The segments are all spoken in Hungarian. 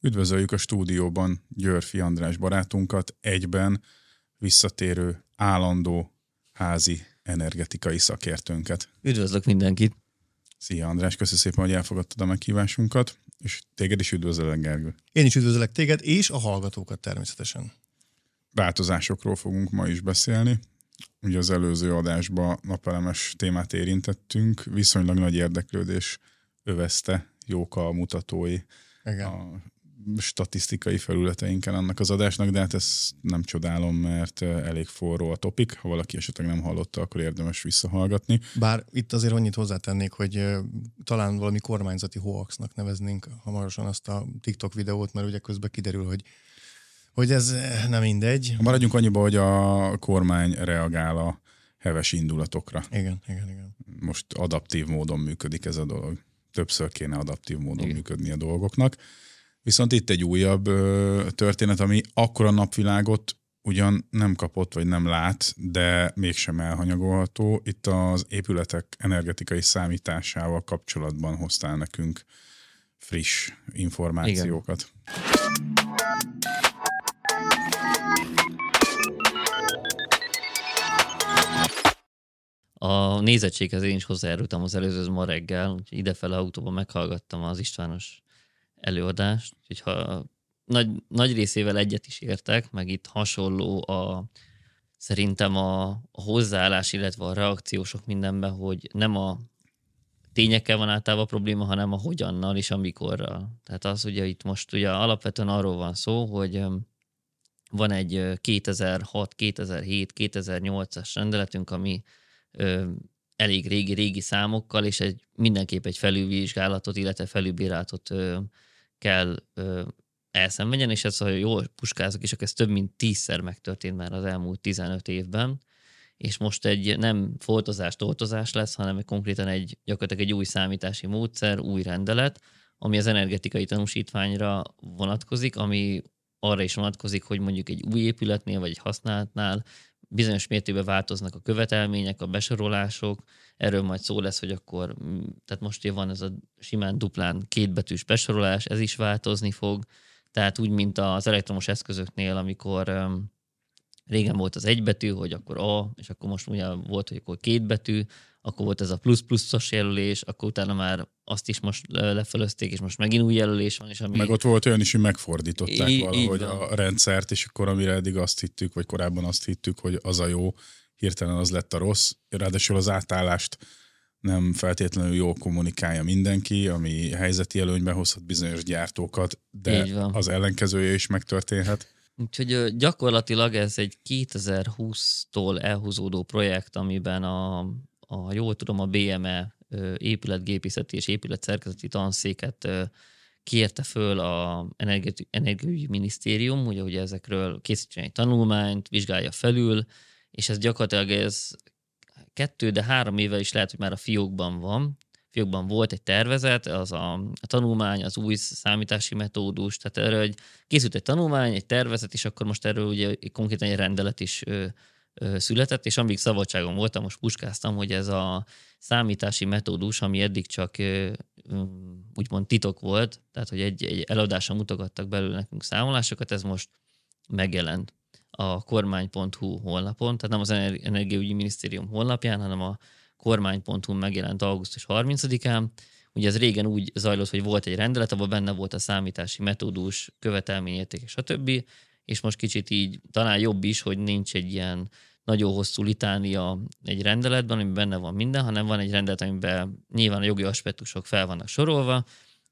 Üdvözöljük a stúdióban Györfi András barátunkat, egyben visszatérő, állandó, házi, energetikai szakértőnket. Üdvözlök mindenkit! Szia András, köszönöm szépen, hogy elfogadtad a meghívásunkat, és téged is üdvözöllek, Gergő. Én is üdvözöllek téged, és a hallgatókat természetesen. Változásokról fogunk ma is beszélni. Ugye az előző adásban napelemes témát érintettünk, viszonylag nagy érdeklődés övezte jók a mutatói Igen. a statisztikai felületeinken annak az adásnak, de hát ezt nem csodálom, mert elég forró a topik. Ha valaki esetleg nem hallotta, akkor érdemes visszahallgatni. Bár itt azért annyit hozzátennék, hogy talán valami kormányzati hoaxnak neveznénk hamarosan azt a TikTok videót, mert ugye közben kiderül, hogy hogy ez nem mindegy. Maradjunk annyiba, hogy a kormány reagál a heves indulatokra. Igen, igen, igen. Most adaptív módon működik ez a dolog. Többször kéne adaptív módon igen. működni a dolgoknak. Viszont itt egy újabb ö, történet, ami akkora napvilágot ugyan nem kapott, vagy nem lát, de mégsem elhanyagolható. Itt az épületek energetikai számításával kapcsolatban hoztál nekünk friss információkat. Igen. A nézettséghez én is hozzájárultam az előző ma reggel, úgyhogy idefele autóban meghallgattam az Istvános előadást, úgyhogy ha nagy, nagy részével egyet is értek, meg itt hasonló a szerintem a, a hozzáállás, illetve a reakciósok mindenben, hogy nem a tényekkel van általában probléma, hanem a hogyannal és a mikorral. Tehát az ugye itt most ugye alapvetően arról van szó, hogy van egy 2006, 2007, 2008-as rendeletünk, ami elég régi-régi számokkal, és egy mindenképp egy felülvizsgálatot, illetve felülbírálatot ö, kell ö, elszenvedjen, és ez, ha jól puskázok, és ez több mint tízszer megtörtént már az elmúlt 15 évben, és most egy nem foltozás, toltozás lesz, hanem konkrétan egy gyakorlatilag egy új számítási módszer, új rendelet, ami az energetikai tanúsítványra vonatkozik, ami arra is vonatkozik, hogy mondjuk egy új épületnél vagy egy használatnál bizonyos mértékben változnak a követelmények, a besorolások, erről majd szó lesz, hogy akkor, mm, tehát most van ez a simán duplán kétbetűs besorolás, ez is változni fog, tehát úgy, mint az elektromos eszközöknél, amikor régen volt az egybetű, hogy akkor A, és akkor most ugye volt, hogy akkor két betű, akkor volt ez a plusz-pluszos jelölés, akkor utána már azt is most lefölözték, és most megint új jelölés van. És ami... Meg ott volt olyan is, hogy megfordították I- valahogy a rendszert, és akkor amire eddig azt hittük, vagy korábban azt hittük, hogy az a jó, hirtelen az lett a rossz. Ráadásul az átállást nem feltétlenül jól kommunikálja mindenki, ami helyzeti előnybe hozhat bizonyos gyártókat, de az ellenkezője is megtörténhet. Úgyhogy gyakorlatilag ez egy 2020-tól elhúzódó projekt, amiben a, a jól tudom, a BME épületgépészeti és épületszerkezeti tanszéket kérte föl a Energiaügyi Minisztérium, ugye, hogy ezekről készítsen egy tanulmányt, vizsgálja felül, és ez gyakorlatilag ez kettő, de három éve is lehet, hogy már a fiókban van. Fiókban volt egy tervezet, az a, a tanulmány, az új számítási metódus, tehát erről egy, készült egy tanulmány, egy tervezet, és akkor most erről ugye konkrétan egy rendelet is született, és amíg szabadságon voltam, most puskáztam, hogy ez a számítási metódus, ami eddig csak úgymond titok volt, tehát hogy egy, egy eladáson mutogattak belőle nekünk számolásokat, ez most megjelent a kormány.hu honlapon, tehát nem az Energiaügyi Minisztérium honlapján, hanem a kormány.hu megjelent augusztus 30-án. Ugye ez régen úgy zajlott, hogy volt egy rendelet, abban benne volt a számítási metódus, követelményérték, stb. És most kicsit így talán jobb is, hogy nincs egy ilyen nagyon hosszú litánia egy rendeletben, amiben benne van minden, hanem van egy rendelet, amiben nyilván a jogi aspektusok fel vannak sorolva,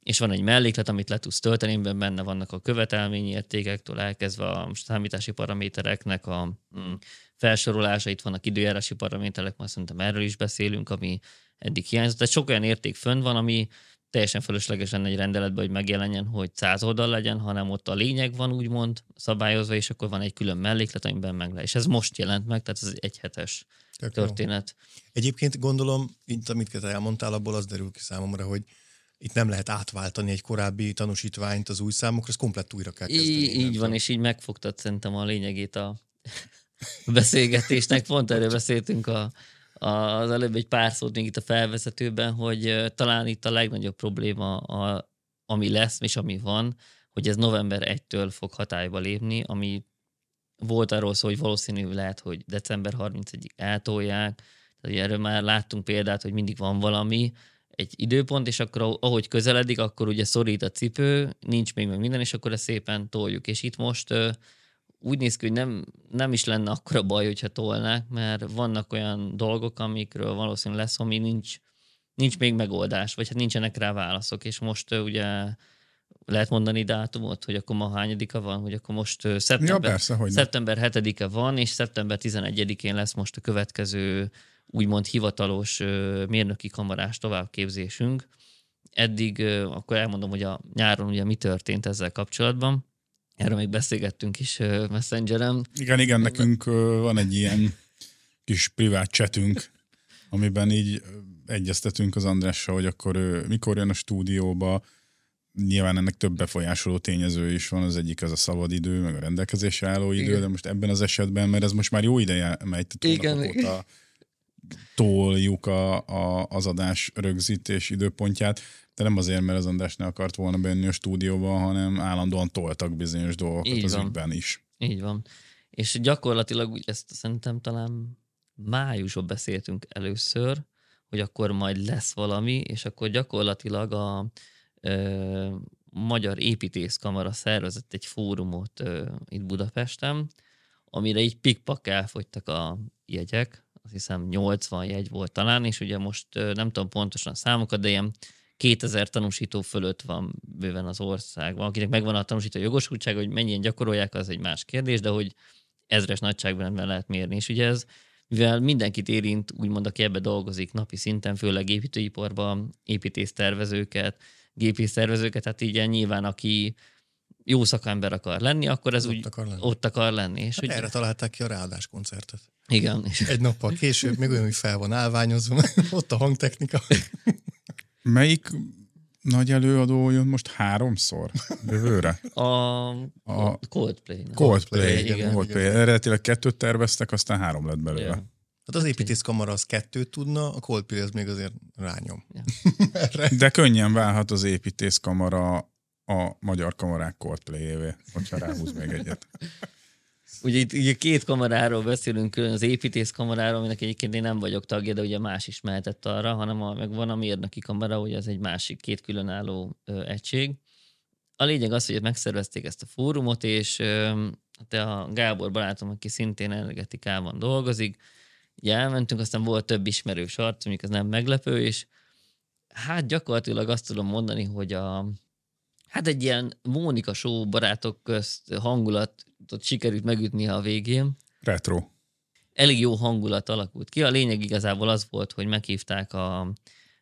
és van egy melléklet, amit le tudsz tölteni, amiben benne vannak a követelményi értékektől elkezdve a számítási paramétereknek a mm, felsorolása, itt vannak időjárási paraméterek, már szerintem erről is beszélünk, ami eddig hiányzott. Tehát sok olyan érték fönn van, ami teljesen fölösleges lenne egy rendeletben, hogy megjelenjen, hogy száz oldal legyen, hanem ott a lényeg van úgymond szabályozva, és akkor van egy külön melléklet, amiben meg le. És ez most jelent meg, tehát ez egy egyhetes Tök történet. Jó. Egyébként gondolom, mint amit elmondtál, abból az derül ki számomra, hogy itt nem lehet átváltani egy korábbi tanúsítványt az új számokra, ez komplett újra kell kezdeni. Így, így van, és így megfogtad szerintem a lényegét a beszélgetésnek. Pont erről beszéltünk a, a, az előbb egy pár szót még itt a felvezetőben, hogy talán itt a legnagyobb probléma a ami lesz és ami van, hogy ez november 1-től fog hatályba lépni, ami volt arról szó, hogy valószínű lehet, hogy december 31-ig eltolják, tehát erről már láttunk példát, hogy mindig van valami, egy időpont, és akkor ahogy közeledik, akkor ugye szorít a cipő, nincs még meg minden, és akkor ezt szépen toljuk. És itt most úgy néz ki, hogy nem, nem is lenne akkora baj, hogyha tolnák, mert vannak olyan dolgok, amikről valószínűleg lesz, ami nincs, nincs még megoldás, vagy hát nincsenek rá válaszok, és most ugye lehet mondani dátumot, hogy akkor ma hányadika van, hogy akkor most szeptember, ja, persze, hogy szeptember 7-e van, és szeptember 11-én lesz most a következő úgymond hivatalos mérnöki kamarás továbbképzésünk. Eddig akkor elmondom, hogy a nyáron ugye mi történt ezzel kapcsolatban. Erről még beszélgettünk is Messengerem. Igen, igen, nekünk van egy ilyen kis privát csetünk, amiben így egyeztetünk az Andrással, hogy akkor ő mikor jön a stúdióba, nyilván ennek több befolyásoló tényező is van, az egyik az a szabadidő, meg a rendelkezésre álló idő, Igen. de most ebben az esetben, mert ez most már jó ideje megy, Igen. óta toljuk a, a, az adás rögzítés időpontját, de nem azért, mert az András ne akart volna bejönni a stúdióba, hanem állandóan toltak bizonyos dolgokat Így az van. ügyben is. Így van. És gyakorlatilag ezt szerintem talán májusban beszéltünk először, hogy akkor majd lesz valami, és akkor gyakorlatilag a ö, Magyar Építészkamara szervezett egy fórumot ö, itt Budapesten, amire így pikpak elfogytak a jegyek, azt hiszem 80 jegy volt talán, és ugye most nem tudom pontosan a számokat, de ilyen 2000 tanúsító fölött van bőven az országban. Akinek megvan a tanúsító jogosultsága, hogy mennyien gyakorolják, az egy más kérdés, de hogy ezres nagyságban lehet mérni. És ugye ez, mivel mindenkit érint, úgymond, aki ebbe dolgozik napi szinten, főleg építőiparban, építésztervezőket, gépésztervezőket, tehát így nyilván aki jó szakember akar lenni, akkor ez ott úgy akar lenni. ott akar lenni. És hát ugye... Erre találták ki a ráadás koncertet. Igen. És... Egy nappal később még olyan, hogy fel van állványozva, ott a hangtechnika. Melyik nagy előadó jön most háromszor jövőre? A, a Coldplay. Coldplay, Coldplay igen. igen Coldplay. Eredetileg kettőt terveztek, aztán három lett belőle. Yeah. Hát az építészkamara az kettőt tudna, a Coldplay az még azért rányom. Yeah. De könnyen válhat az építészkamara a magyar kamarák Coldplay-évé, hogyha ráhúz még egyet. Ugye itt ugye két kamaráról beszélünk, külön az építész kamaráról, aminek egyébként én nem vagyok tagja, de ugye más is mehetett arra, hanem a, meg van a mérnöki kamara, ugye az egy másik két különálló ö, egység. A lényeg az, hogy megszervezték ezt a fórumot, és ö, te a Gábor barátom, aki szintén energetikában dolgozik, ugye elmentünk, aztán volt több ismerős arc, mondjuk ez nem meglepő, és hát gyakorlatilag azt tudom mondani, hogy a, hát egy ilyen Mónika show barátok közt hangulatot sikerült megütni a végén. Retro. Elég jó hangulat alakult ki. A lényeg igazából az volt, hogy meghívták a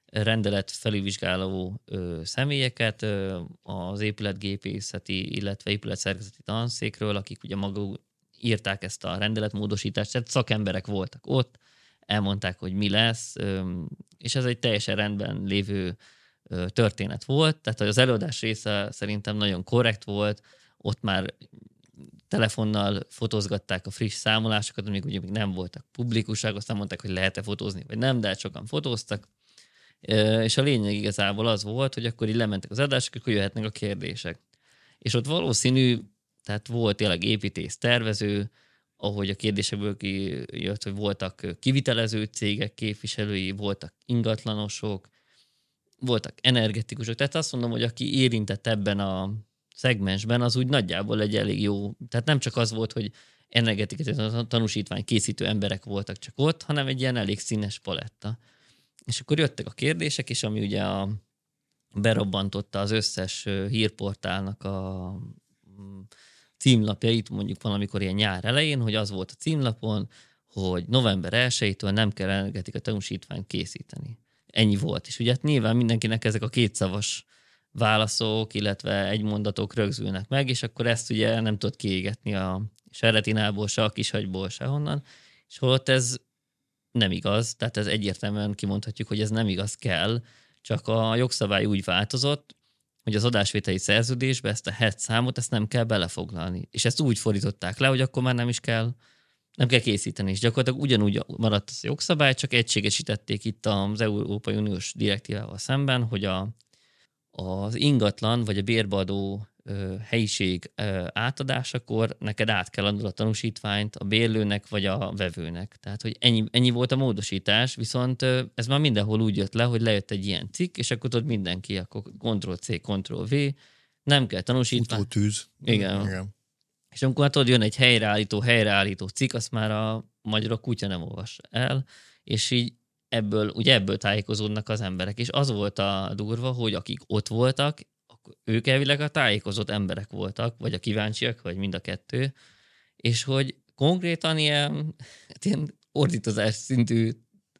rendelet felülvizsgáló ö, személyeket ö, az épületgépészeti, illetve épületszerkezeti tanszékről, akik ugye maguk írták ezt a rendeletmódosítást, tehát szakemberek voltak ott, elmondták, hogy mi lesz, és ez egy teljesen rendben lévő történet volt, tehát az előadás része szerintem nagyon korrekt volt, ott már telefonnal fotózgatták a friss számolásokat, amik ugye még nem voltak publikusak, aztán mondták, hogy lehet-e fotózni, vagy nem, de hát sokan fotóztak. És a lényeg igazából az volt, hogy akkor így lementek az adások, akkor jöhetnek a kérdések. És ott valószínű, tehát volt tényleg építész, tervező, ahogy a kérdésekből kijött, hogy voltak kivitelező cégek képviselői, voltak ingatlanosok, voltak energetikusok, tehát azt mondom, hogy aki érintett ebben a szegmensben, az úgy nagyjából egy elég jó, tehát nem csak az volt, hogy energetikai tanúsítvány készítő emberek voltak csak ott, hanem egy ilyen elég színes paletta. És akkor jöttek a kérdések, és ami ugye a, berobbantotta az összes hírportálnak a mm, címlapjait, mondjuk valamikor ilyen nyár elején, hogy az volt a címlapon, hogy november 1-től nem kell energetikai tanúsítványt készíteni ennyi volt. És ugye hát nyilván mindenkinek ezek a kétszavas válaszok, illetve egy mondatok rögzülnek meg, és akkor ezt ugye nem tudod kiégetni a seretinából, se a kishagyból, se honnan. És holott ez nem igaz, tehát ez egyértelműen kimondhatjuk, hogy ez nem igaz kell, csak a jogszabály úgy változott, hogy az adásvételi szerződésbe ezt a het számot, ezt nem kell belefoglalni. És ezt úgy fordították le, hogy akkor már nem is kell nem kell készíteni, és gyakorlatilag ugyanúgy maradt az jogszabály, csak egységesítették itt az Európai Uniós direktívával szemben, hogy a, az ingatlan vagy a bérbeadó helyiség átadásakor neked át kell adnod a tanúsítványt a bérlőnek vagy a vevőnek. Tehát, hogy ennyi, ennyi volt a módosítás, viszont ez már mindenhol úgy jött le, hogy lejött egy ilyen cikk, és akkor tudod mindenki, akkor Ctrl-C, Ctrl-V, nem kell tanúsítvány. Utótűz. Igen. Igen. És amikor tudod, jön egy helyreállító, helyreállító cikk, azt már a magyarok kutya nem olvas el, és így ebből, ugye ebből tájékozódnak az emberek. És az volt a durva, hogy akik ott voltak, ők elvileg a tájékozott emberek voltak, vagy a kíváncsiak, vagy mind a kettő, és hogy konkrétan ilyen, hát ilyen ordítozás szintű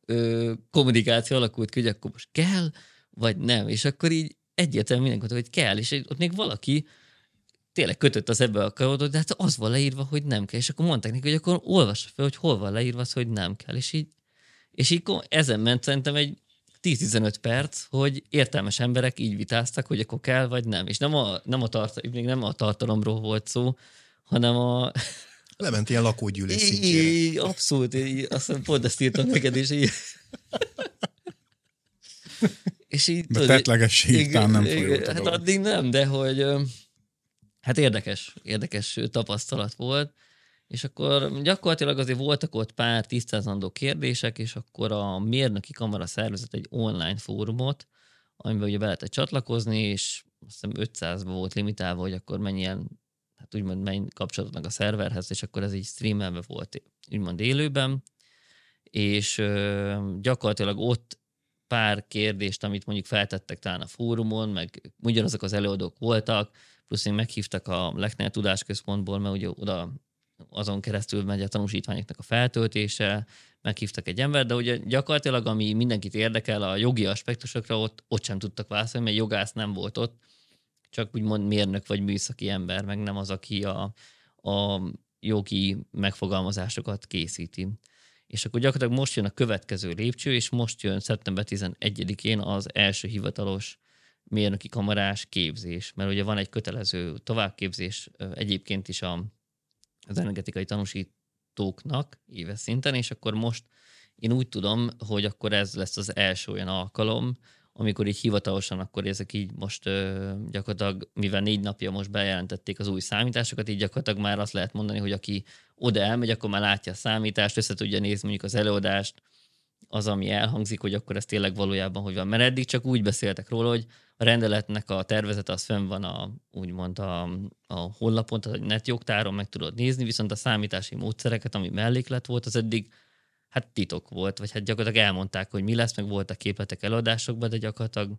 ö, kommunikáció alakult ki, hogy akkor most kell, vagy nem, és akkor így egyértelműen mindenki hogy kell, és ott még valaki tényleg kötött az ebbe a karodot, de hát az van leírva, hogy nem kell, és akkor mondták neki, hogy akkor olvassa fel, hogy hol van leírva az, hogy nem kell, és így, és így ezen ment szerintem egy 10-15 perc, hogy értelmes emberek így vitáztak, hogy akkor kell, vagy nem. És nem a, nem a, tart, még nem a tartalomról volt szó, hanem a... Lement ilyen lakógyűlés szintjére. Abszolút, így, azt hiszem pont ezt írtam neked, és így... és így... Mert tetlegesség nem folyó. Hát addig nem, de hogy... Hát érdekes, érdekes tapasztalat volt. És akkor gyakorlatilag azért voltak ott pár tisztázandó kérdések, és akkor a mérnöki kamara szervezett egy online fórumot, amiben ugye be lehetett csatlakozni, és azt hiszem 500-ba volt limitálva, hogy akkor mennyien, hát úgymond menny kapcsolatnak a szerverhez, és akkor ez így streamelve volt, úgymond élőben, és ö, gyakorlatilag ott pár kérdést, amit mondjuk feltettek talán a fórumon, meg ugyanazok az előadók voltak, plusz én meghívtak a Lechner Tudásközpontból, mert ugye oda azon keresztül megy a tanúsítványoknak a feltöltése, meghívtak egy embert, de ugye gyakorlatilag, ami mindenkit érdekel, a jogi aspektusokra ott, ott sem tudtak válaszolni, mert jogász nem volt ott, csak úgymond mérnök vagy műszaki ember, meg nem az, aki a, a jogi megfogalmazásokat készíti. És akkor gyakorlatilag most jön a következő lépcső, és most jön szeptember 11-én az első hivatalos mérnöki kamarás képzés, mert ugye van egy kötelező továbbképzés egyébként is a az energetikai tanúsítóknak éves szinten, és akkor most én úgy tudom, hogy akkor ez lesz az első olyan alkalom, amikor így hivatalosan, akkor ezek így most ö, gyakorlatilag, mivel négy napja most bejelentették az új számításokat, így gyakorlatilag már azt lehet mondani, hogy aki oda elmegy, akkor már látja a számítást, össze tudja nézni mondjuk az előadást, az, ami elhangzik, hogy akkor ez tényleg valójában hogy van. Mert eddig csak úgy beszéltek róla, hogy a rendeletnek a tervezete az fönn van a, úgymond a, a honlapon, tehát a netjogtáron meg tudod nézni, viszont a számítási módszereket, ami melléklet volt, az eddig hát titok volt, vagy hát gyakorlatilag elmondták, hogy mi lesz, meg voltak képletek előadásokban, de gyakorlatilag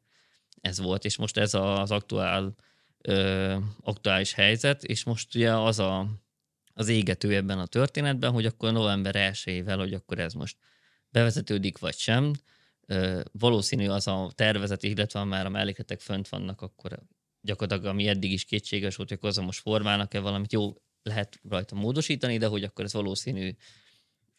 ez volt, és most ez az aktuál, ö, aktuális helyzet, és most ugye az a, az égető ebben a történetben, hogy akkor november 1 hogy akkor ez most bevezetődik, vagy sem. Valószínű az a tervezet, illetve már a mellékletek fönt vannak, akkor gyakorlatilag ami eddig is kétséges volt, hogy az most formálnak-e valamit, jó, lehet rajta módosítani, de hogy akkor ez valószínű,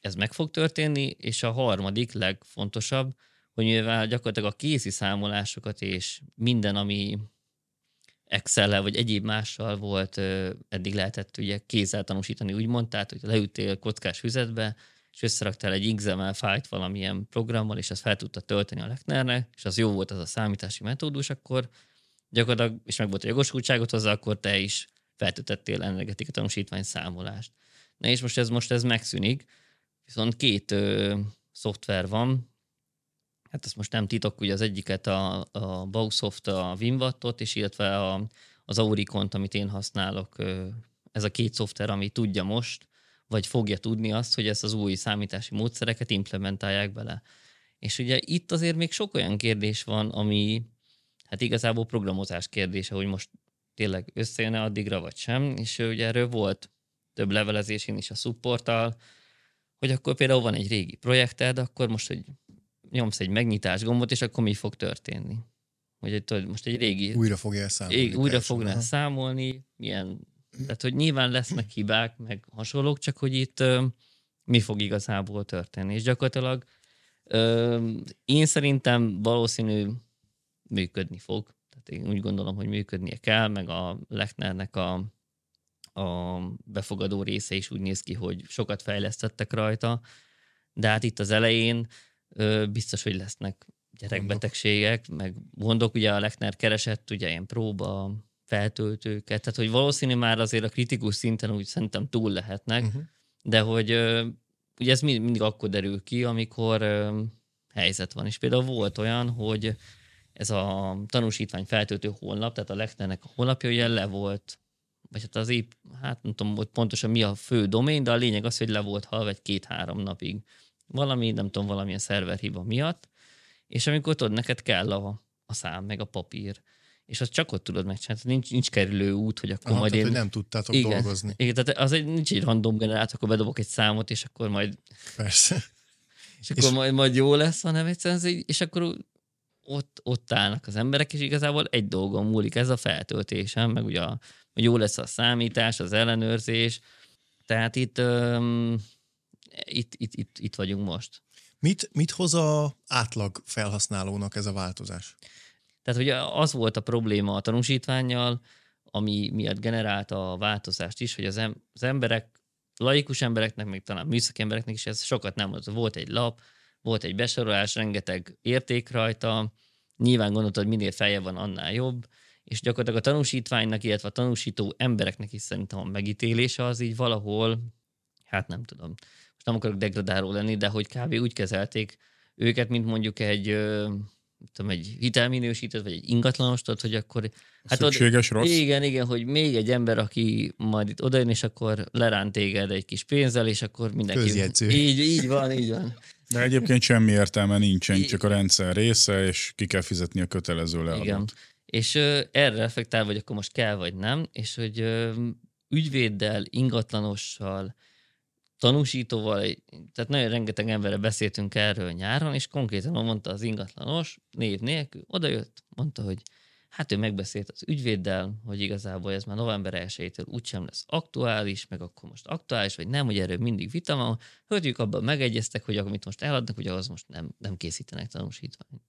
ez meg fog történni, és a harmadik legfontosabb, hogy mivel gyakorlatilag a készi számolásokat és minden, ami excel vagy egyéb mással volt, eddig lehetett ugye kézzel tanúsítani, úgymond, tehát hogy leüttél kockás füzetbe, és összeraktál egy XML fájlt valamilyen programmal, és azt fel tudta tölteni a Lechnernek, és az jó volt az a számítási metódus, akkor gyakorlatilag, és meg volt a jogosultságot hozzá, akkor te is feltöltettél energetika tanúsítvány számolást. Na és most ez, most ez megszűnik, viszont két ö, szoftver van, hát ez most nem titok, ugye az egyiket a, a Bausoft, a Winwattot, és illetve a, az Auricont, amit én használok, ö, ez a két szoftver, ami tudja most, vagy fogja tudni azt, hogy ezt az új számítási módszereket implementálják bele. És ugye itt azért még sok olyan kérdés van, ami hát igazából programozás kérdése, hogy most tényleg összejön-e addigra, vagy sem, és ugye erről volt több levelezésén is a supporttal, hogy akkor például van egy régi projekted, akkor most, hogy nyomsz egy megnyitás gombot, és akkor mi fog történni? Hogy tudod, most egy régi... Újra fogja számolni. Újra fogná számolni, milyen tehát, hogy nyilván lesznek hibák, meg hasonlók, csak hogy itt ö, mi fog igazából történni. És gyakorlatilag ö, én szerintem valószínű működni fog. Tehát én úgy gondolom, hogy működnie kell, meg a Lechnernek a, a befogadó része is úgy néz ki, hogy sokat fejlesztettek rajta, de hát itt az elején ö, biztos, hogy lesznek gyerekbetegségek, meg gondok, ugye a Lechner keresett ugye ilyen próba feltöltőket, tehát hogy valószínű már azért a kritikus szinten úgy szerintem túl lehetnek, uh-huh. de hogy ugye ez mindig akkor derül ki, amikor helyzet van. És például volt olyan, hogy ez a tanúsítvány feltöltő honlap, tehát a Lechnernek a honlapja ugye le volt, vagy hát az épp, hát nem tudom hogy pontosan mi a fő domén, de a lényeg az, hogy le volt halva egy két-három napig. Valami, nem tudom, valamilyen szerverhiba miatt, és amikor tudod, neked kell a, a szám, meg a papír, és azt csak ott tudod megcsinálni. Nincs, nincs kerülő út, hogy akkor Aha, majd tehát, én... hogy nem tudtátok igen, dolgozni. Igen, tehát az egy, nincs egy random generátor, akkor bedobok egy számot, és akkor majd... Persze. És akkor és... Majd, majd jó lesz, hanem egyszerűen, így, és akkor ott, ott állnak az emberek, és igazából egy dolgon múlik ez a feltöltésem, meg ugye a, hogy jó lesz a számítás, az ellenőrzés, tehát itt, um, itt, itt, itt, itt vagyunk most. Mit, mit hoz a átlag felhasználónak ez a változás? Tehát ugye az volt a probléma a tanúsítványjal, ami miatt generálta a változást is, hogy az, em- az emberek, laikus embereknek, még talán műszaki embereknek is ez sokat nem volt. Volt egy lap, volt egy besorolás, rengeteg érték rajta, nyilván gondoltad, hogy minél feje van, annál jobb, és gyakorlatilag a tanúsítványnak, illetve a tanúsító embereknek is szerintem a megítélése az így valahol, hát nem tudom, most nem akarok degradáló lenni, de hogy kb. úgy kezelték őket, mint mondjuk egy tudom, egy hitelminősítőt, vagy egy ingatlanost, tudod, hogy akkor... Hát Szükséges oda, rossz. Igen, igen, hogy még egy ember, aki majd itt odajön, és akkor leránt téged egy kis pénzzel, és akkor mindenki... Közjegyző. Így, így van, így van. De egyébként semmi értelme nincsen, csak a rendszer része, és ki kell fizetni a kötelező leadót. Igen. És ö, erre reflektál, hogy akkor most kell, vagy nem, és hogy ö, ügyvéddel, ingatlanossal, tanúsítóval, tehát nagyon rengeteg emberre beszéltünk erről nyáron, és konkrétan mondta az ingatlanos, név nélkül, odajött, mondta, hogy hát ő megbeszélt az ügyvéddel, hogy igazából ez már november 1-től úgysem lesz aktuális, meg akkor most aktuális, vagy nem, hogy erről mindig vita van, hogy ők abban megegyeztek, hogy amit most eladnak, hogy az most nem, nem készítenek tanúsítványt.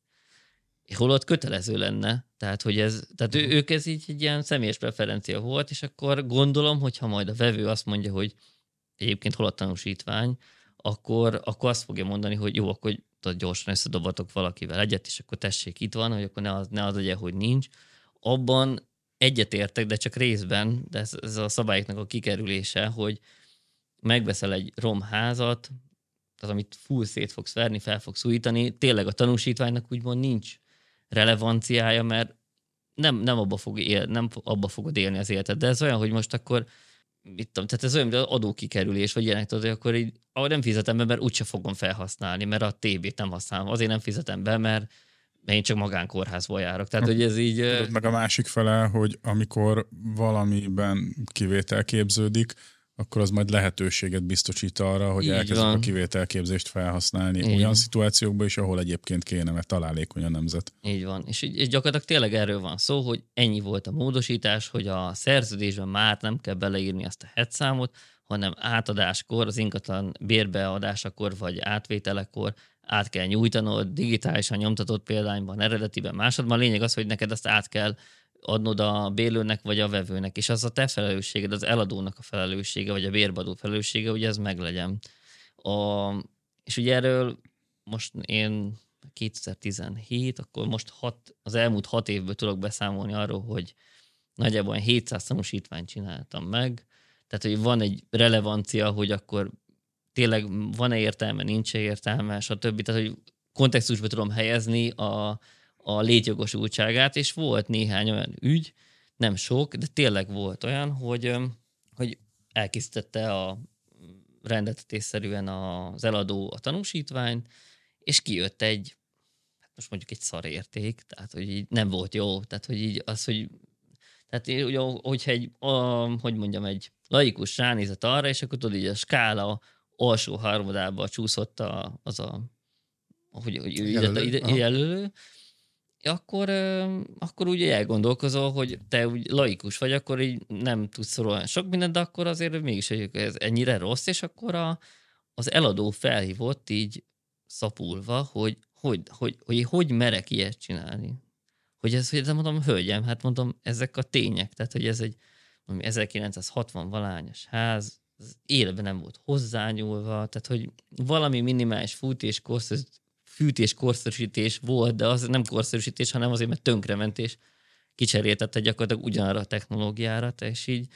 Holott kötelező lenne, tehát, hogy ez, tehát ő, ők ez így egy ilyen személyes preferencia volt, és akkor gondolom, hogyha majd a vevő azt mondja, hogy egyébként hol a tanúsítvány, akkor, akkor azt fogja mondani, hogy jó, akkor tudod, gyorsan összedobatok valakivel egyet, és akkor tessék, itt van, hogy akkor ne az, ne az legyen, hogy nincs. Abban egyetértek, de csak részben, de ez, ez a szabályoknak a kikerülése, hogy megveszel egy romházat, az, amit full szét fogsz verni, fel fogsz újítani, tényleg a tanúsítványnak úgymond nincs relevanciája, mert nem, nem, abba fog él, nem abba fogod élni az életed. De ez olyan, hogy most akkor mit tudom, tehát ez olyan, mint adókikerülés, vagy ilyenek, tudod, akkor így, ahogy nem fizetem be, mert úgyse fogom felhasználni, mert a TB-t nem használom. Azért nem fizetem be, mert én csak magánkórházból járok. Tehát, hogy ez így... Tudod, meg a másik fele, hogy amikor valamiben kivétel képződik, akkor az majd lehetőséget biztosít arra, hogy elkezdjük a kivételképzést felhasználni Így olyan van. szituációkban is, ahol egyébként kéne, mert találékony a nemzet. Így van. És, és gyakorlatilag tényleg erről van szó, hogy ennyi volt a módosítás, hogy a szerződésben már nem kell beleírni azt a headszámot, hanem átadáskor, az ingatlan bérbeadásakor vagy átvételekor át kell nyújtanod digitálisan nyomtatott példányban, eredetiben, másodban. A lényeg az, hogy neked azt át kell adnod a bérlőnek vagy a vevőnek, és az a te felelősséged, az eladónak a felelőssége, vagy a bérbadó felelőssége, hogy ez meglegyen. A, és ugye erről most én 2017, akkor most hat, az elmúlt hat évből tudok beszámolni arról, hogy nagyjából 700 tanúsítványt csináltam meg, tehát hogy van egy relevancia, hogy akkor tényleg van-e értelme, nincs-e értelme, stb. Tehát, hogy kontextusba tudom helyezni a, a létjogosultságát, és volt néhány olyan ügy, nem sok, de tényleg volt olyan, hogy, hogy elkészítette a rendeltetésszerűen az eladó a tanúsítványt, és kijött egy, hát most mondjuk egy szarérték, tehát hogy így nem volt jó, tehát hogy így az, hogy tehát ugye, hogyha egy, a, hogy mondjam, egy laikus ránézett arra, és akkor tudod, így a skála alsó harmadába csúszott a, az a, hogy, hogy jelölő, ide, jelölő akkor, akkor ugye elgondolkozol, hogy te úgy laikus vagy, akkor így nem tudsz szorolni sok mindent, de akkor azért mégis hogy ez ennyire rossz, és akkor a, az eladó felhívott így szapulva, hogy hogy, hogy, hogy, hogy merek ilyet csinálni. Hogy ez, hogy mondom, hölgyem, hát mondom, ezek a tények, tehát hogy ez egy 1960 valányos ház, az életben nem volt hozzányúlva, tehát hogy valami minimális fut és kosz, ez fűtés, korszerűsítés volt, de az nem korszerűsítés, hanem azért, mert tönkrementés kicseréltette gyakorlatilag ugyanarra a technológiára, és így,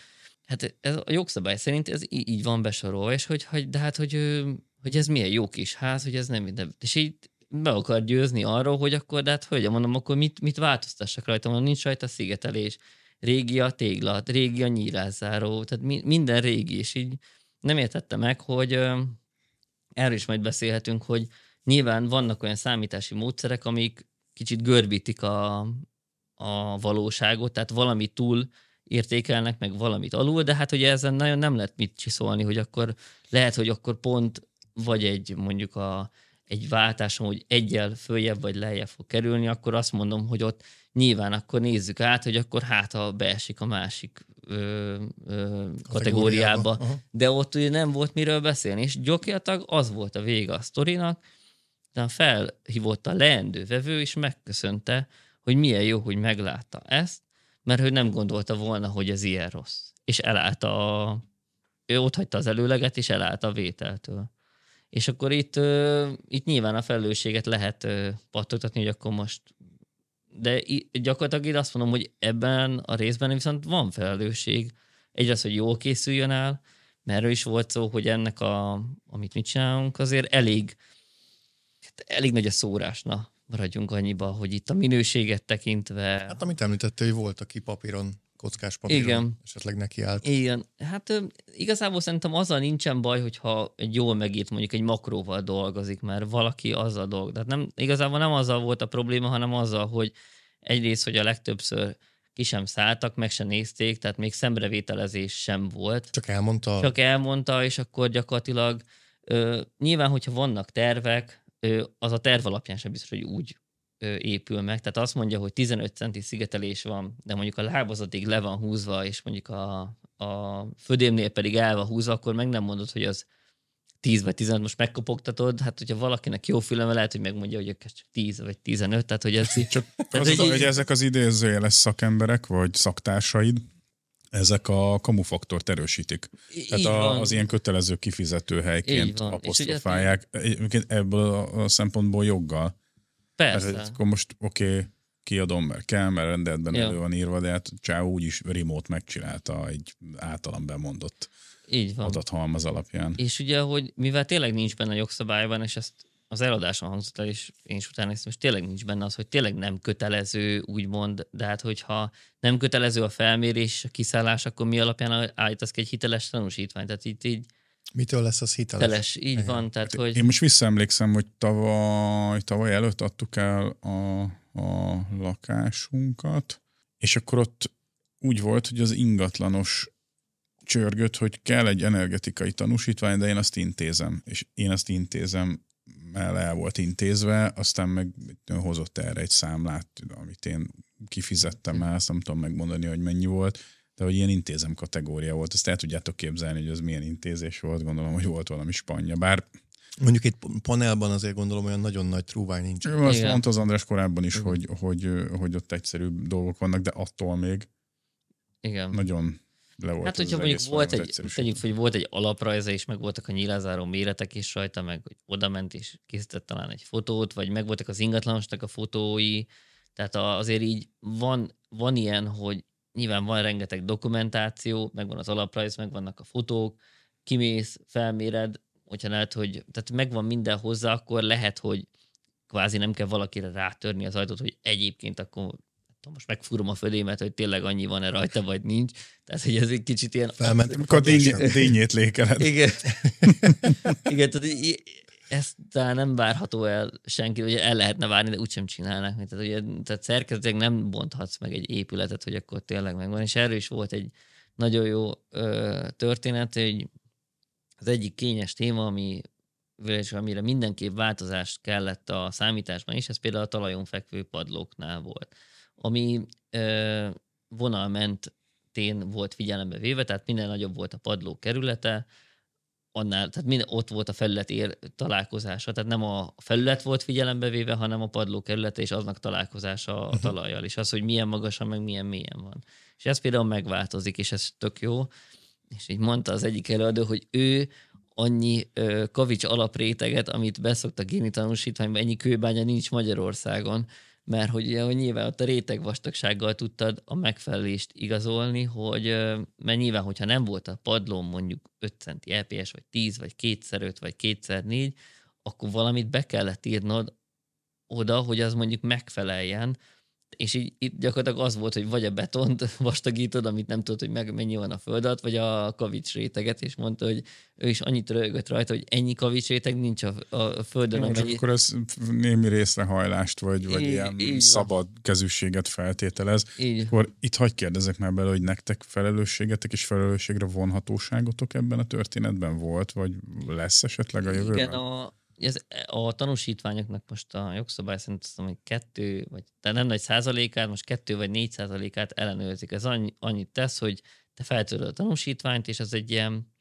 hát ez a jogszabály szerint ez így van besorolva, és hogy, hogy de hát, hogy, hogy ez milyen jó kis ház, hogy ez nem minden. És így be akar győzni arról, hogy akkor, de hát hogy mondom, akkor mit, mit változtassak rajta, mondom, nincs rajta szigetelés, régi a téglat, régi a nyílászáró, tehát mi, minden régi, és így nem értette meg, hogy erről is majd beszélhetünk, hogy nyilván vannak olyan számítási módszerek, amik kicsit görbítik a, a valóságot, tehát valami túl értékelnek, meg valamit alul, de hát hogy ezen nagyon nem lehet mit csiszolni, hogy akkor lehet, hogy akkor pont vagy egy mondjuk a, egy váltásom, hogy egyel följebb vagy lejjebb fog kerülni, akkor azt mondom, hogy ott nyilván akkor nézzük át, hogy akkor hát ha beesik a másik ö, ö, kategóriába. De ott ugye nem volt miről beszélni, és gyakorlatilag az volt a vége a sztorinak, de felhívott a leendő vevő, és megköszönte, hogy milyen jó, hogy meglátta ezt, mert ő nem gondolta volna, hogy ez ilyen rossz. És elállta a... Ő ott hagyta az előleget, és elállta a vételtől. És akkor itt, itt nyilván a felelősséget lehet pattogtatni, hogy akkor most de gyakorlatilag én azt mondom, hogy ebben a részben viszont van felelősség. Egyrészt, hogy jól készüljön el, mert erről is volt szó, hogy ennek, a, amit mi csinálunk, azért elég, elég nagy a szórás. Na, maradjunk annyiba, hogy itt a minőséget tekintve... Hát amit említette, hogy volt, aki papíron kockás papíron Igen. esetleg nekiállt. Igen. Hát igazából szerintem azzal nincsen baj, hogyha egy jól megírt mondjuk egy makróval dolgozik, mert valaki azzal dolgozik. Tehát nem, igazából nem azzal volt a probléma, hanem azzal, hogy egyrészt, hogy a legtöbbször ki sem szálltak, meg sem nézték, tehát még szemrevételezés sem volt. Csak elmondta? Csak elmondta, és akkor gyakorlatilag ö, nyilván, hogyha vannak tervek, az a terv alapján sem biztos, hogy úgy épül meg. Tehát azt mondja, hogy 15 centi szigetelés van, de mondjuk a lábazatig le van húzva, és mondjuk a, a födémnél pedig el van húzva, akkor meg nem mondod, hogy az 10 vagy 15, most megkopogtatod, hát hogyha valakinek jó füleme, lehet, hogy megmondja, hogy ez csak 10 vagy 15, tehát hogy ez... Csak tehát, az, hogy, hogy ezek az idézőjeles szakemberek, vagy szaktársaid, ezek a kamufaktort erősítik. Így Tehát a, az ilyen kötelező kifizető helyként apostrofálják. Ebből a, szempontból joggal. Persze. Hát, akkor most oké, okay, kiadom, mert kell, mert rendeletben elő van írva, de hát Csáó úgyis remote megcsinálta egy általam bemondott Így van. adathalmaz alapján. És ugye, hogy mivel tényleg nincs benne a jogszabályban, és ezt az eladáson hangzott el, és én is utána néztem, és tényleg nincs benne az, hogy tényleg nem kötelező, úgymond, de hát hogyha nem kötelező a felmérés, a kiszállás, akkor mi alapján állítasz ki egy hiteles tanúsítványt? Tehát így, így Mitől lesz az hiteles? Teles, így Igen. van. Tehát, hogy... Én most visszaemlékszem, hogy tavaly, tavaly előtt adtuk el a, a lakásunkat, és akkor ott úgy volt, hogy az ingatlanos csörgött, hogy kell egy energetikai tanúsítvány, de én azt intézem. És én azt intézem, el, el volt intézve, aztán meg hozott erre egy számlát, amit én kifizettem már, azt nem tudom megmondani, hogy mennyi volt, de hogy ilyen intézem kategória volt, azt el tudjátok képzelni, hogy az milyen intézés volt, gondolom, hogy volt valami spanya, bár Mondjuk egy panelban azért gondolom olyan nagyon nagy trúvány nincs. Azt mondta az András korábban is, hogy, hogy, hogy ott egyszerűbb dolgok vannak, de attól még Igen. nagyon le volt Hát, hogyha mondjuk volt egy, tegyük, hogy volt egy alaprajza, és meg voltak a nyilázáró méretek is rajta, meg hogy oda ment és készített talán egy fotót, vagy meg voltak az ingatlanosnak a fotói, tehát azért így van, van ilyen, hogy nyilván van rengeteg dokumentáció, megvan az alaprajz, megvannak a fotók, kimész, felméred, hogyha lehet, hogy tehát megvan minden hozzá, akkor lehet, hogy kvázi nem kell valakire rátörni az ajtót, hogy egyébként akkor most megfúrom a födémet, hogy tényleg annyi van-e rajta, vagy nincs. Tehát, hogy ez egy kicsit ilyen... Felmentem. Amikor dényét lékeled. Igen. Igen, tehát ezt talán nem várható el senki, hogy el lehetne várni, de úgysem csinálnak. Tehát, ugye, tehát szerkezetileg nem bonthatsz meg egy épületet, hogy akkor tényleg megvan. És erről is volt egy nagyon jó ö, történet, hogy az egyik kényes téma, ami és amire mindenképp változást kellett a számításban is, ez például a talajon fekvő padlóknál volt, ami ö, vonalmentén volt figyelembe véve, tehát minden nagyobb volt a padló kerülete, annál, tehát minden, ott volt a felület ér, találkozása, tehát nem a felület volt figyelembe véve, hanem a padló kerülete és aznak találkozása a mhm. talajjal, és az, hogy milyen magasan, meg milyen mélyen van. És ez például megváltozik, és ez tök jó. És így mondta az egyik előadó, hogy ő annyi ö, kavics alapréteget, amit beszoktak írni tanúsítványban, ennyi kőbánya nincs Magyarországon, mert hogy, ugye, hogy nyilván ott a réteg vastagsággal tudtad a megfelelést igazolni, hogy mert nyilván, hogyha nem volt a padlón mondjuk 5 centi EPS, vagy 10, vagy 2x5, vagy 2x4, akkor valamit be kellett írnod oda, hogy az mondjuk megfeleljen, és így itt gyakorlatilag az volt, hogy vagy a betont vastagítod, amit nem tudod, hogy meg mennyi van a föld alatt, vagy a kavics réteget, és mondta, hogy ő is annyit rögött rajta, hogy ennyi kavics réteg nincs a, a földön. Jó, amennyi... akkor ez némi részrehajlást, vagy, vagy így, ilyen így szabad van. kezűséget feltételez. Így. Akkor itt hagyj kérdezek már bele, hogy nektek felelősségetek és felelősségre vonhatóságotok ebben a történetben volt, vagy lesz esetleg a jövőben? Igen, a, ez, a tanúsítványoknak most a jogszabály szerint azt mondom, hogy kettő, vagy tehát nem nagy százalékát, most kettő vagy négy százalékát ellenőrzik. Ez annyi, annyit tesz, hogy te feltöröd a tanúsítványt, és az egy ilyen,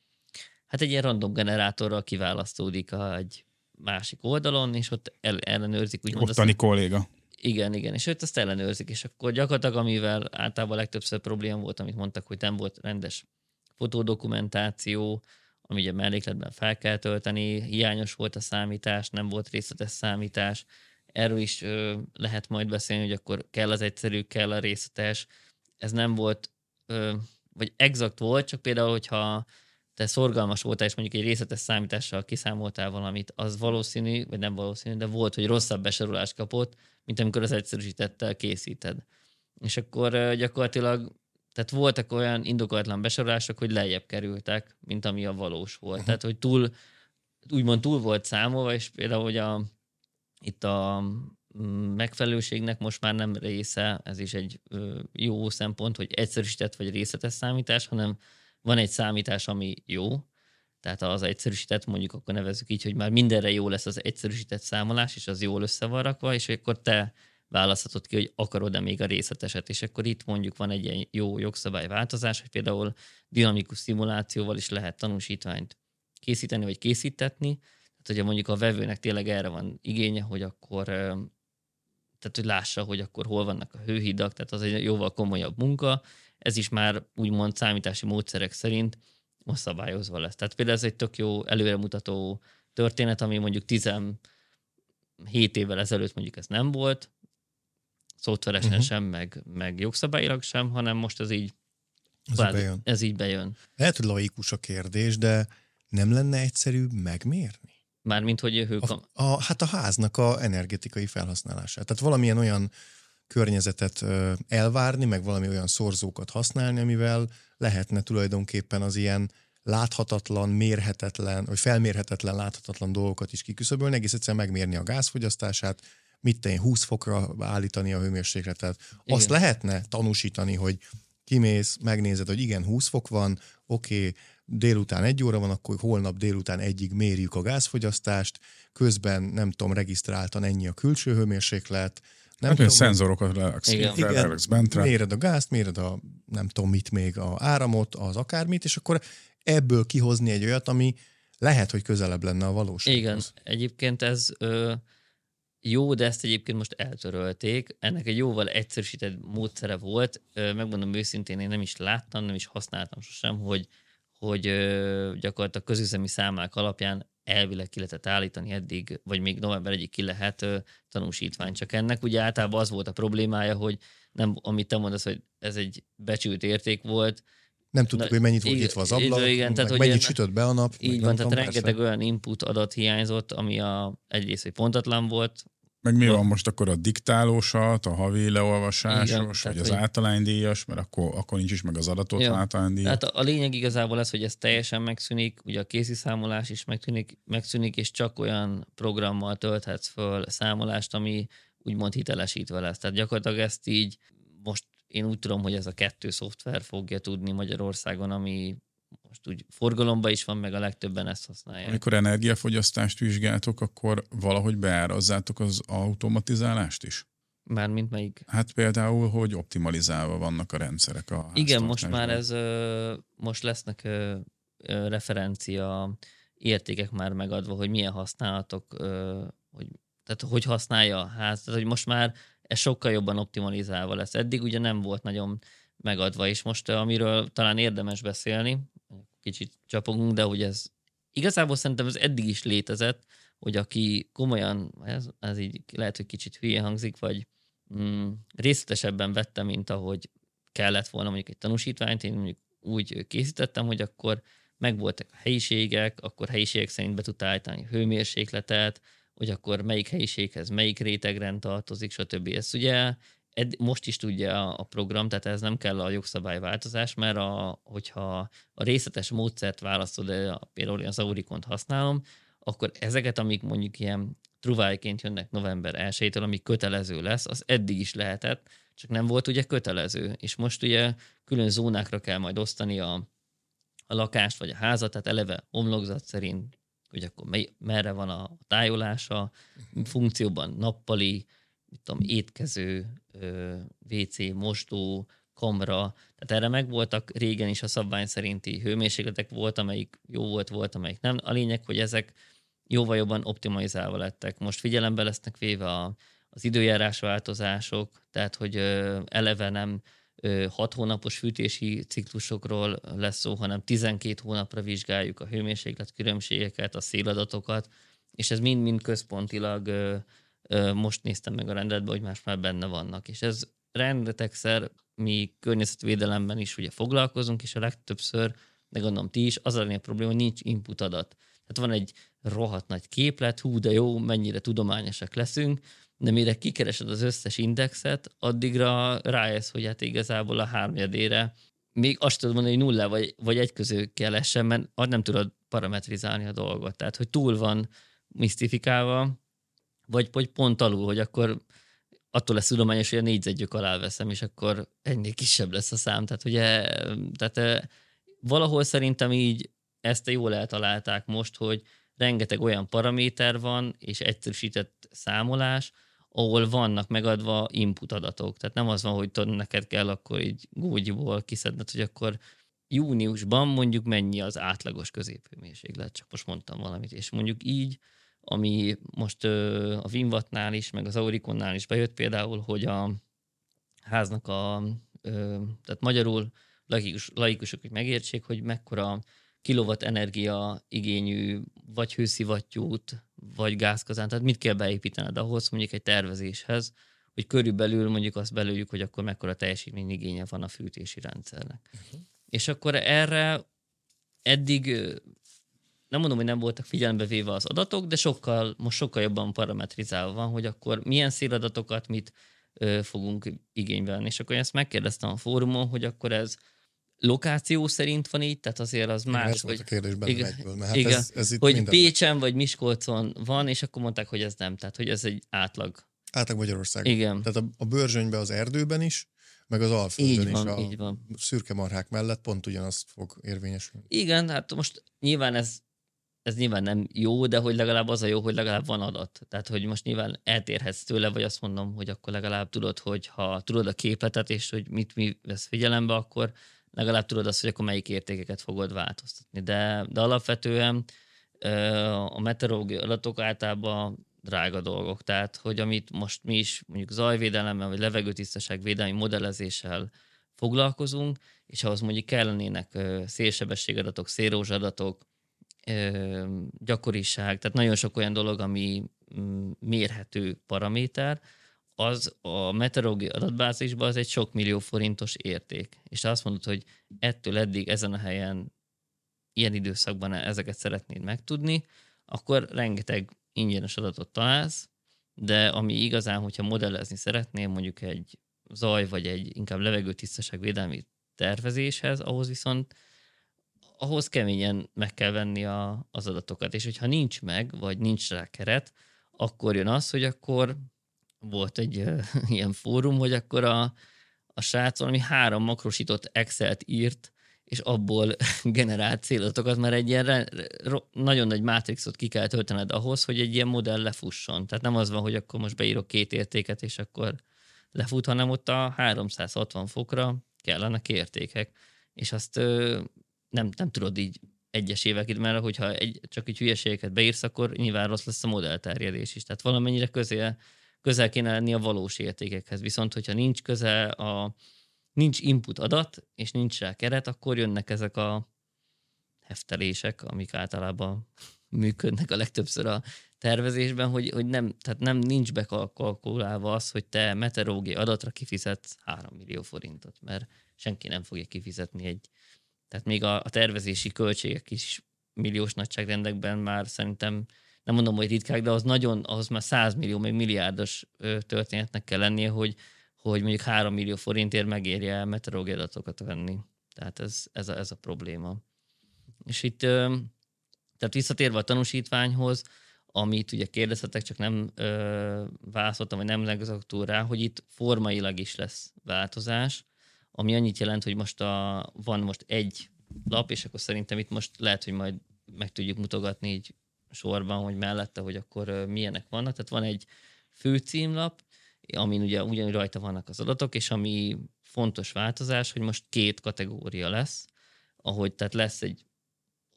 hát egy ilyen random generátorral kiválasztódik a, egy másik oldalon, és ott el, ellenőrzik. Úgymond Ottani azt, kolléga. Igen, igen, és őt azt ellenőrzik, és akkor gyakorlatilag, amivel általában legtöbbször probléma volt, amit mondtak, hogy nem volt rendes fotódokumentáció, ami ugye mellékletben fel kell tölteni, hiányos volt a számítás, nem volt részletes számítás, erről is ö, lehet majd beszélni, hogy akkor kell az egyszerű, kell a részletes. Ez nem volt, ö, vagy exakt volt, csak például, hogyha te szorgalmas voltál, és mondjuk egy részletes számítással kiszámoltál valamit, az valószínű, vagy nem valószínű, de volt, hogy rosszabb besorolást kapott, mint amikor az egyszerűsítettel készíted. És akkor gyakorlatilag tehát voltak olyan indokolatlan besorolások, hogy lejjebb kerültek, mint ami a valós volt. Uh-huh. Tehát, hogy túl, úgymond túl volt számolva, és például, hogy a, itt a mm, megfelelőségnek most már nem része, ez is egy jó szempont, hogy egyszerűsített vagy részletes számítás, hanem van egy számítás, ami jó, tehát az egyszerűsített, mondjuk akkor nevezzük így, hogy már mindenre jó lesz az egyszerűsített számolás, és az jól össze van rakva, és akkor te választhatod ki, hogy akarod-e még a részleteset, és akkor itt mondjuk van egy ilyen jó jogszabályváltozás, hogy például dinamikus szimulációval is lehet tanúsítványt készíteni, vagy készítetni, tehát hogyha mondjuk a vevőnek tényleg erre van igénye, hogy akkor tehát hogy lássa, hogy akkor hol vannak a hőhidak, tehát az egy jóval komolyabb munka, ez is már úgymond számítási módszerek szerint most szabályozva lesz. Tehát például ez egy tök jó előremutató történet, ami mondjuk 17 évvel ezelőtt mondjuk ez nem volt, szoftveresen uh-huh. sem, meg, meg jogszabályilag sem, hanem most ez így, ez, bár, bejön. ez így bejön. Lehet, hogy laikus a kérdés, de nem lenne egyszerűbb megmérni? Mármint, hogy hők... A, a, hát a háznak a energetikai felhasználását. Tehát valamilyen olyan környezetet elvárni, meg valami olyan szorzókat használni, amivel lehetne tulajdonképpen az ilyen láthatatlan, mérhetetlen, vagy felmérhetetlen, láthatatlan dolgokat is kiküszöbölni, egész egyszerűen megmérni a gázfogyasztását, mit tenni, 20 fokra állítani a hőmérsékletet. Igen. Azt lehetne tanúsítani, hogy kimész, megnézed, hogy igen, 20 fok van, oké, okay, délután egy óra van, akkor holnap délután egyig mérjük a gázfogyasztást, közben nem tudom, regisztráltan ennyi a külső hőmérséklet, nem hát tudom, szenzorokat leraksz, igen. igen, bentre. Méred a gázt, méred a nem tudom mit még, a áramot, az akármit, és akkor ebből kihozni egy olyat, ami lehet, hogy közelebb lenne a valósághoz. Igen, egyébként ez ö, jó, de ezt egyébként most eltörölték. Ennek egy jóval egyszerűsített módszere volt. Megmondom őszintén, én nem is láttam, nem is használtam sosem, hogy, hogy gyakorlatilag közüzemi számák alapján elvileg ki lehetett állítani eddig, vagy még november egyik ki lehet tanúsítvány. Csak ennek ugye általában az volt a problémája, hogy nem, amit te mondasz, hogy ez egy becsült érték volt, nem tudtuk, Na, hogy mennyit volt nyitva az ablak, igen, tehát, hogy mennyit sütött be a nap. Így van, tehát rengeteg olyan input adat hiányzott, ami a, egyrészt, hogy pontatlan volt, meg mi van most akkor a diktálósat, a havi leolvasásos, vagy az hogy... általánydíjas, mert akkor, akkor nincs is meg az adatot ja. általánydíj. Tehát a, a lényeg igazából az, hogy ez teljesen megszűnik, ugye a készi számolás is megszűnik, megszűnik, és csak olyan programmal tölthetsz föl számolást, ami úgymond hitelesítve lesz. Tehát gyakorlatilag ezt így most én úgy tudom, hogy ez a kettő szoftver fogja tudni Magyarországon, ami most úgy forgalomba is van, meg a legtöbben ezt használják. Amikor energiafogyasztást vizsgáltok, akkor valahogy beárazzátok az automatizálást is? Mármint melyik? Hát például, hogy optimalizálva vannak a rendszerek a Igen, most már ez, most lesznek referencia értékek már megadva, hogy milyen használatok, hogy, tehát hogy használja a ház, tehát hogy most már ez sokkal jobban optimalizálva lesz. Eddig ugye nem volt nagyon megadva, és most amiről talán érdemes beszélni, kicsit csapogunk, de hogy ez igazából szerintem ez eddig is létezett, hogy aki komolyan, ez, ez így lehet, hogy kicsit hülye hangzik, vagy mm, részletesebben vette, mint ahogy kellett volna mondjuk egy tanúsítványt, én mondjuk úgy készítettem, hogy akkor megvoltak a helyiségek, akkor helyiségek szerint be tudta állítani hőmérsékletet, hogy akkor melyik helyiséghez melyik rétegrend tartozik, stb. Ezt ugye ed, most is tudja a program, tehát ez nem kell a jogszabályváltozás, mert a, hogyha a részletes módszert választod, de például én az Aurikont használom, akkor ezeket, amik mondjuk ilyen truvájként jönnek november 1-től, ami kötelező lesz, az eddig is lehetett, csak nem volt ugye kötelező. És most ugye külön zónákra kell majd osztani a, a lakást vagy a házat, tehát eleve omlokzat szerint, hogy akkor mely, merre van a tájolása, funkcióban nappali, mit tudom, étkező, WC, mosdó, kamra, tehát erre meg voltak régen is a szabvány szerinti hőmérsékletek, volt, amelyik jó volt, volt, amelyik nem. A lényeg, hogy ezek jóval jobban optimalizálva lettek. Most figyelembe lesznek véve a, az időjárás változások, tehát hogy eleve nem 6 hónapos fűtési ciklusokról lesz szó, hanem 12 hónapra vizsgáljuk a hőmérséklet különbségeket, a széladatokat, és ez mind-mind központilag most néztem meg a rendetben, hogy más már benne vannak. És ez rengetegszer mi környezetvédelemben is ugye foglalkozunk, és a legtöbbször, de gondolom ti is, az a probléma, hogy nincs input adat. Tehát van egy rohadt nagy képlet, hú, de jó, mennyire tudományosak leszünk, de mire kikeresed az összes indexet, addigra rájössz, hogy hát igazából a hármjadére még azt tudod mondani, hogy nulla vagy, vagy egy közül kell essen, mert nem tudod parametrizálni a dolgot. Tehát, hogy túl van misztifikálva, vagy, vagy pont alul, hogy akkor attól lesz tudományos, hogy a négyzetgyök alá veszem, és akkor ennél kisebb lesz a szám. Tehát ugye, tehát valahol szerintem így ezt jól eltalálták most, hogy rengeteg olyan paraméter van, és egyszerűsített számolás, ahol vannak megadva input adatok. Tehát nem az van, hogy tudod, neked kell akkor így gógyiból kiszedned, hogy akkor júniusban mondjuk mennyi az átlagos középhőmérséklet, csak most mondtam valamit, és mondjuk így, ami most a Winvatnál is, meg az Aurikonnál is bejött például, hogy a háznak a, tehát magyarul laikus, laikusok, hogy megértsék, hogy mekkora kilowatt energia igényű vagy hőszivattyút, vagy gázkazán, tehát mit kell beépítened ahhoz, mondjuk egy tervezéshez, hogy körülbelül mondjuk azt belőjük, hogy akkor mekkora teljesítmény igénye van a fűtési rendszernek. Uh-huh. És akkor erre eddig nem mondom, hogy nem voltak figyelembe véve az adatok, de sokkal, most sokkal jobban parametrizálva van, hogy akkor milyen széladatokat mit ö, fogunk igénybe venni. És akkor én ezt megkérdeztem a fórumon, hogy akkor ez lokáció szerint van így, tehát azért az igen, más. Ez vagy, volt a kérdés benne igen, egyből, mert hát igen, ez, ez itt hogy Pécsen vagy Miskolcon van, és akkor mondták, hogy ez nem, tehát hogy ez egy átlag. Átlag Magyarország. Igen. Tehát a, a Börzsönybe az erdőben is, meg az Alföldön így van, is a így van. szürke marhák mellett pont ugyanazt fog érvényesülni. Igen, hát most nyilván ez, ez nyilván nem jó, de hogy legalább az a jó, hogy legalább van adat. Tehát, hogy most nyilván eltérhetsz tőle, vagy azt mondom, hogy akkor legalább tudod, hogy ha tudod a képletet, és hogy mit mi vesz figyelembe, akkor legalább tudod azt, hogy akkor melyik értékeket fogod változtatni. De, de alapvetően a meteorológiai adatok általában drága dolgok. Tehát, hogy amit most mi is mondjuk zajvédelemmel vagy levegőtisztaság védelmi modellezéssel foglalkozunk, és ahhoz mondjuk kellenének szélsebességadatok, szélrózsadatok, gyakoriság, tehát nagyon sok olyan dolog, ami mm, mérhető paraméter, az a meteorológiai adatbázisban az egy sok millió forintos érték. És azt mondod, hogy ettől eddig ezen a helyen ilyen időszakban ezeket szeretnéd megtudni, akkor rengeteg ingyenes adatot találsz, de ami igazán, hogyha modellezni szeretnél mondjuk egy zaj vagy egy inkább levegőtisztaság védelmi tervezéshez, ahhoz viszont ahhoz keményen meg kell venni a, az adatokat, és hogyha nincs meg, vagy nincs rá keret, akkor jön az, hogy akkor volt egy uh, ilyen fórum, hogy akkor a, a srác valami három makrosított Excel-t írt, és abból generált célatokat, mert egy ilyen nagyon nagy mátrixot ki kell töltened ahhoz, hogy egy ilyen modell lefusson. Tehát nem az van, hogy akkor most beírok két értéket, és akkor lefut, hanem ott a 360 fokra kellenek értékek. És azt ö, nem, nem tudod így egyes évek, mert hogyha egy, csak egy hülyeségeket beírsz, akkor nyilván rossz lesz a modellterjedés is. Tehát valamennyire közel közel kéne lenni a valós értékekhez. Viszont, hogyha nincs közel a nincs input adat, és nincs rá keret, akkor jönnek ezek a heftelések, amik általában működnek a legtöbbször a tervezésben, hogy, hogy nem, tehát nem nincs bekalkulálva az, hogy te meteorológiai adatra kifizetsz 3 millió forintot, mert senki nem fogja kifizetni egy. Tehát még a, a tervezési költségek is milliós nagyságrendekben már szerintem nem mondom, hogy ritkák, de az nagyon, ahhoz már 100 millió, még milliárdos történetnek kell lennie, hogy, hogy mondjuk 3 millió forintért megérje meteorológiai adatokat venni. Tehát ez, ez, a, ez a probléma. És itt, tehát visszatérve a tanúsítványhoz, amit ugye kérdezhetek, csak nem ö, válaszoltam, vagy nem legazaktul rá, hogy itt formailag is lesz változás, ami annyit jelent, hogy most a, van most egy lap, és akkor szerintem itt most lehet, hogy majd meg tudjuk mutogatni így sorban, hogy mellette, hogy akkor milyenek vannak. Tehát van egy főcímlap, amin ugye ugyanúgy rajta vannak az adatok, és ami fontos változás, hogy most két kategória lesz, ahogy tehát lesz egy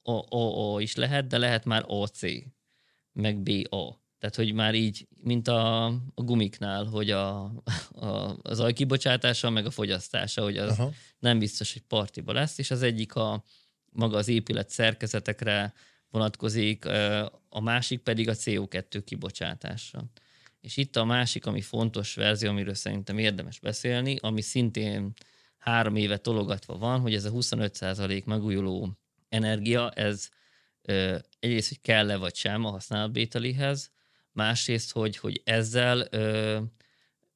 AAA is lehet, de lehet már AC, meg BA. Tehát, hogy már így, mint a, a gumiknál, hogy a, a, az ajkibocsátása, meg a fogyasztása, hogy az Aha. nem biztos, hogy partiba lesz, és az egyik a maga az épület szerkezetekre vonatkozik, a másik pedig a CO2 kibocsátásra. És itt a másik, ami fontos verzió, amiről szerintem érdemes beszélni, ami szintén három éve tologatva van, hogy ez a 25% megújuló energia, ez ö, egyrészt, hogy kell-e vagy sem a használatbételihez, másrészt, hogy, hogy ezzel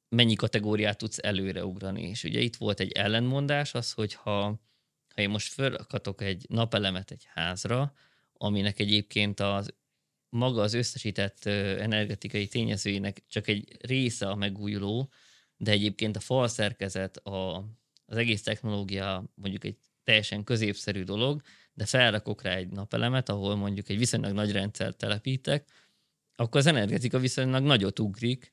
mennyi kategóriát tudsz előreugrani. És ugye itt volt egy ellenmondás, az, hogy ha, ha én most felakatok egy napelemet egy házra, aminek egyébként az maga az összesített energetikai tényezőinek csak egy része a megújuló, de egyébként a falszerkezet, a, az egész technológia mondjuk egy teljesen középszerű dolog, de felrakok rá egy napelemet, ahol mondjuk egy viszonylag nagy rendszert telepítek, akkor az energetika viszonylag nagyot ugrik,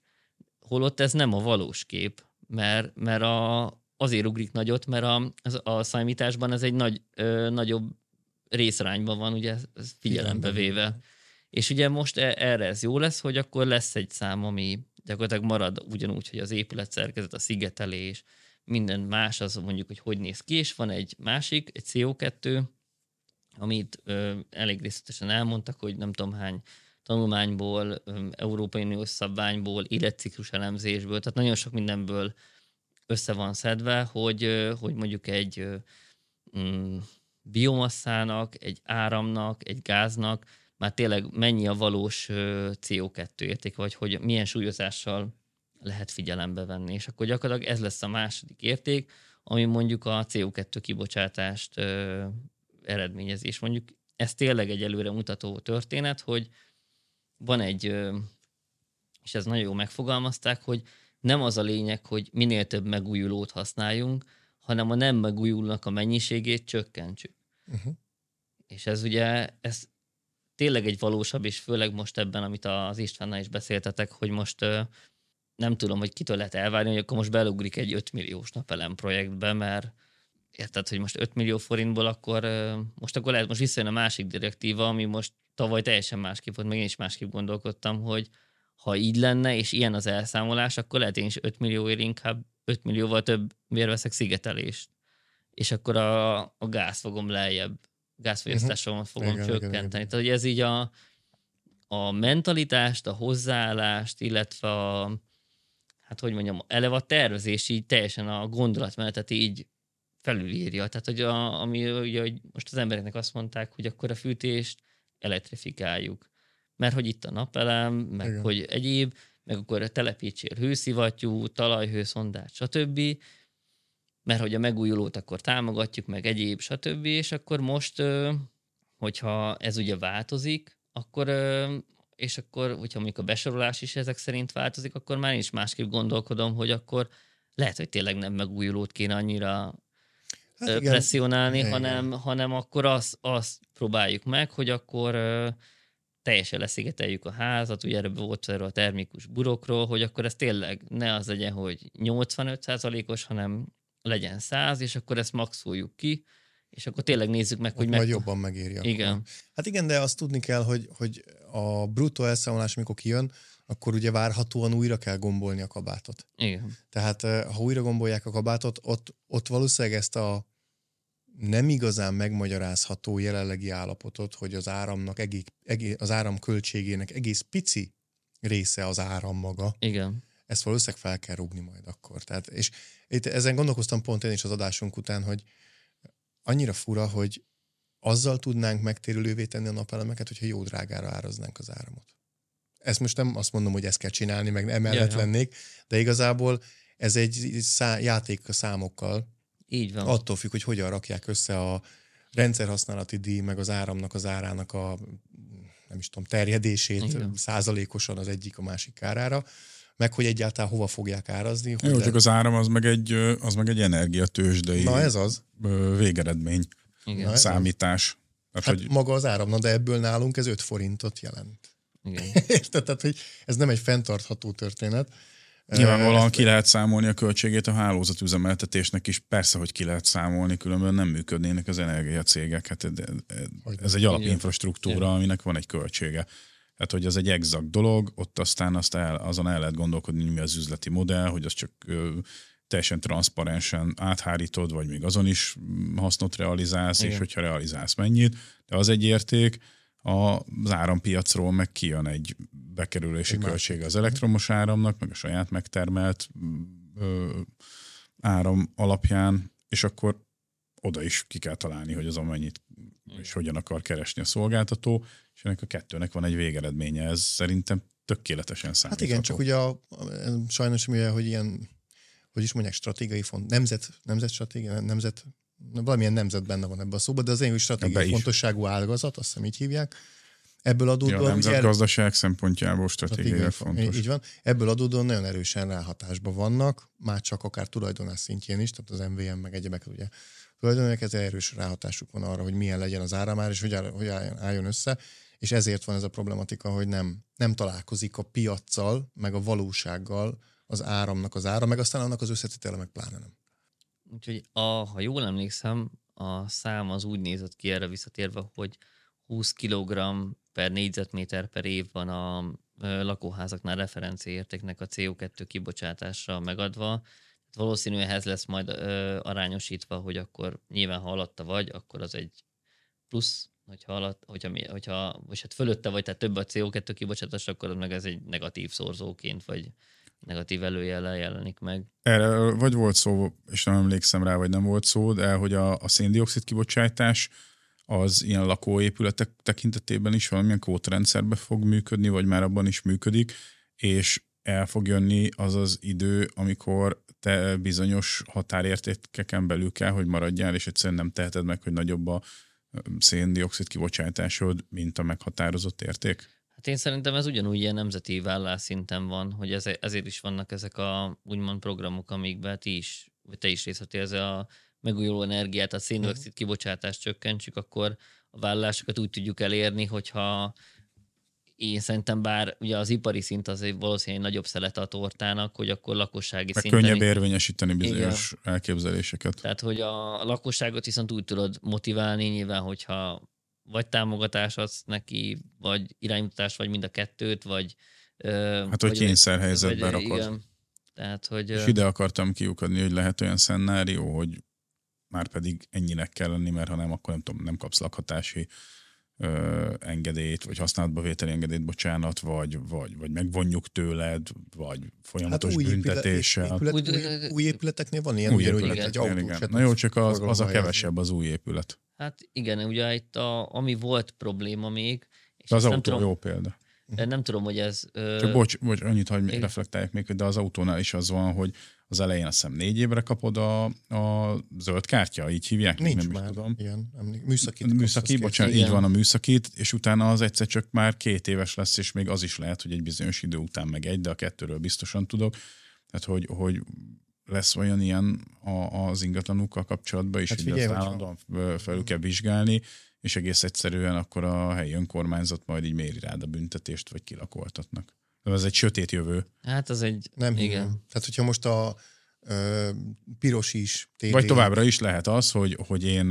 holott ez nem a valós kép, mert, mert a, azért ugrik nagyot, mert a, a számításban ez egy nagy, ö, nagyobb részrányban van, ugye ez figyelembe véve. És ugye most e, erre ez jó lesz, hogy akkor lesz egy szám, ami gyakorlatilag marad ugyanúgy, hogy az épület szerkezet, a szigetelés, minden más, az mondjuk, hogy hogy néz ki, és van egy másik, egy CO2, amit ö, elég részletesen elmondtak, hogy nem tudom hány tanulmányból, ö, Európai Uniós szabványból, életciklus elemzésből, tehát nagyon sok mindenből össze van szedve, hogy, ö, hogy mondjuk egy ö, mm, biomasszának, egy áramnak, egy gáznak már tényleg mennyi a valós CO2 érték, vagy hogy milyen súlyozással lehet figyelembe venni. És akkor gyakorlatilag ez lesz a második érték, ami mondjuk a CO2 kibocsátást ö, eredményezi. És mondjuk ez tényleg egy előre mutató történet, hogy van egy, ö, és ez nagyon jó megfogalmazták, hogy nem az a lényeg, hogy minél több megújulót használjunk, hanem a nem megújulnak a mennyiségét csökkentsük. Uh-huh. És ez ugye, ez tényleg egy valósabb, és főleg most ebben, amit az Istvánnal is beszéltetek, hogy most nem tudom, hogy kitől lehet elvárni, hogy akkor most belugrik egy 5 milliós napelem projektbe, mert érted, hogy most 5 millió forintból akkor most akkor lehet, most visszajön a másik direktíva, ami most tavaly teljesen másképp volt, meg én is másképp gondolkodtam, hogy ha így lenne, és ilyen az elszámolás, akkor lehet én is 5 millióért inkább 5 millióval több miért veszek szigetelést. És akkor a, a gáz fogom lejjebb, gázfogyasztásomat uh-huh. fogom igen, csökkenteni. Igen, igen. Tehát, hogy ez így a, a mentalitást, a hozzáállást, illetve a, hát hogy mondjam, eleve a tervezés így teljesen a gondolatmenetet így felülírja. Tehát, hogy a, ami ugye, hogy most az embereknek azt mondták, hogy akkor a fűtést elektrifikáljuk. Mert hogy itt a napelem, meg Igen. hogy egyéb, meg akkor telepítsél hőszivattyú, talajhőszondát, stb. Mert hogy a megújulót akkor támogatjuk, meg egyéb, stb. És akkor most, hogyha ez ugye változik, akkor és akkor, hogyha mondjuk a besorolás is ezek szerint változik, akkor már is másképp gondolkodom, hogy akkor lehet, hogy tényleg nem megújulót kéne annyira hát igen. presszionálni, igen. hanem, hanem akkor azt, azt próbáljuk meg, hogy akkor teljesen leszigeteljük a házat, ugye erre volt erről a termikus burokról, hogy akkor ez tényleg ne az legyen, hogy 85%-os, hanem legyen 100, és akkor ezt maxoljuk ki, és akkor tényleg nézzük meg, Ott hogy meg... Majd jobban megéri. Igen. Akkor. Hát igen, de azt tudni kell, hogy, hogy a bruttó elszámolás, amikor kijön, akkor ugye várhatóan újra kell gombolni a kabátot. Igen. Tehát ha újra gombolják a kabátot, ott, ott valószínűleg ezt a nem igazán megmagyarázható jelenlegi állapotot, hogy az áramnak egész, egész, az áram költségének egész pici része az áram maga. Igen. Ezt valószínűleg fel kell rúgni majd akkor. Tehát, és itt ezen gondolkoztam pont én is az adásunk után, hogy annyira fura, hogy azzal tudnánk megtérülővé tenni a napelemeket, hogyha jó drágára áraznánk az áramot. Ezt most nem azt mondom, hogy ezt kell csinálni, meg emellett ja, lennék, de igazából ez egy szá- játék a számokkal. Így van. Attól függ, hogy hogyan rakják össze a rendszerhasználati díj, meg az áramnak, az árának a nem is tudom, terjedését Igen. százalékosan az egyik a másik kárára, meg hogy egyáltalán hova fogják árazni. Jó, csak le... az áram az meg egy, az meg egy energiatősdei Na ez az. végeredmény. Igen. Na, számítás. Hát hogy... maga az áram, na de ebből nálunk ez 5 forintot jelent. Igen. Érted? Tehát, hogy ez nem egy fenntartható történet. Nyilvánvalóan ki lehet számolni a költségét a hálózatüzemeltetésnek is. Persze, hogy ki lehet számolni, különben nem működnének az energiacégek. Hát ez egy alapinfrastruktúra, aminek van egy költsége. Tehát, hogy az egy exakt dolog, ott aztán azt el, azon el lehet gondolkodni, mi az üzleti modell, hogy az csak ö, teljesen transzparensen áthárítod, vagy még azon is hasznot realizálsz, Igen. és hogyha realizálsz mennyit, de az egy érték, az árampiacról meg kijön egy bekerülési költség az elektromos áramnak, meg a saját megtermelt ö, áram alapján, és akkor oda is ki kell találni, hogy az mennyit és hogyan akar keresni a szolgáltató, és ennek a kettőnek van egy végeredménye. Ez szerintem tökéletesen számítható. Hát igen, csak ugye a, a, sajnos mivel, hogy ilyen, hogy is mondják, stratégiai font, nemzet, nemzet stratégia, nemzet valamilyen nemzet benne van ebben a szóban, de az én stratégiai fontosságú ágazat, azt hiszem így hívják. Ebből adódóan... Ja, a nemzetgazdaság szempontjából stratégiai fontos. Így van. Ebből adódóan nagyon erősen ráhatásban vannak, már csak akár tulajdonás szintjén is, tehát az MVM meg egyebek ugye tulajdonák, ez erős ráhatásuk van arra, hogy milyen legyen az áramár, és hogy, hogy álljon össze, és ezért van ez a problematika, hogy nem, nem találkozik a piaccal, meg a valósággal az áramnak az ára, meg aztán annak az összetétele meg pláne nem. Úgyhogy a, ha jól emlékszem, a szám az úgy nézett ki erre visszatérve, hogy 20 kg per négyzetméter per év van a lakóházaknál referenciaértéknek a CO2 kibocsátásra megadva. Valószínű ehhez lesz majd ö, arányosítva, hogy akkor nyilván ha alatta vagy, akkor az egy plusz, hogyha, alatt, hogyha, hogyha vagy hát fölötte vagy, tehát több a CO2 kibocsátás, akkor meg ez egy negatív szorzóként, vagy negatív előjellel jelenik meg. Erre vagy volt szó, és nem emlékszem rá, vagy nem volt szó, de hogy a, a széndiokszid kibocsátás az ilyen lakóépületek tekintetében is valamilyen kvótarendszerbe fog működni, vagy már abban is működik, és el fog jönni az az idő, amikor te bizonyos határértékeken belül kell, hogy maradjál, és egyszerűen nem teheted meg, hogy nagyobb a széndiokszid kibocsátásod, mint a meghatározott érték? Hát én szerintem ez ugyanúgy ilyen nemzeti szinten van, hogy ez, ezért is vannak ezek a úgymond programok, amikben ti is, vagy te is részt ez a megújuló energiát, a széndiokszid mhm. kibocsátást csökkentsük, akkor a vállalásokat úgy tudjuk elérni, hogyha én szerintem bár ugye az ipari szint az egy valószínűleg nagyobb szelet a tortának, hogy akkor lakossági Meg szinten... könnyebb érvényesíteni bizonyos igen. elképzeléseket. Tehát, hogy a lakosságot viszont úgy tudod motiválni, nyilván, hogyha vagy támogatás adsz neki, vagy iránymutatás, vagy mind a kettőt, vagy... Hát, hogy kényszerhelyzetben rakod. Igen. Tehát, hogy... És ide akartam kiukadni, hogy lehet olyan szenárió, hogy már pedig ennyinek kell lenni, mert ha nem, akkor nem tudom, nem kapsz lakhatási ö, engedélyt, vagy használatba vételi engedélyt, bocsánat, vagy, vagy, vagy megvonjuk tőled, vagy folyamatos hát új büntetéssel. Épület, épület, új, új épületeknél van ilyen, új épület, egy autó, igen. Na jó, csak az, az a kevesebb az új épület. Hát igen, ugye itt a, ami volt probléma még, és az autó tudom, jó példa. Nem tudom, hogy ez... Csak bocs, bocs annyit, hogy reflektálják még, de az autónál is az van, hogy az elején azt hiszem négy évre kapod a, a zöld kártya, így hívják? Nincs nem már tudom. ilyen, műszakit. Műszaki, bocsánat, így van a műszakit, és utána az egyszer csak már két éves lesz, és még az is lehet, hogy egy bizonyos idő után meg egy, de a kettőről biztosan tudok. Tehát, hogy, hogy lesz olyan ilyen a, az ingatlanukkal kapcsolatban is, hát hogy figyelj, azt állandóan felül kell vizsgálni, és egész egyszerűen akkor a helyi önkormányzat majd így méri rád a büntetést, vagy kilakoltatnak. Ez egy sötét jövő. Hát az egy... Nem igen. Hívem. Tehát, hogyha most a ö, piros is tévé... Vagy továbbra is lehet az, hogy, hogy én,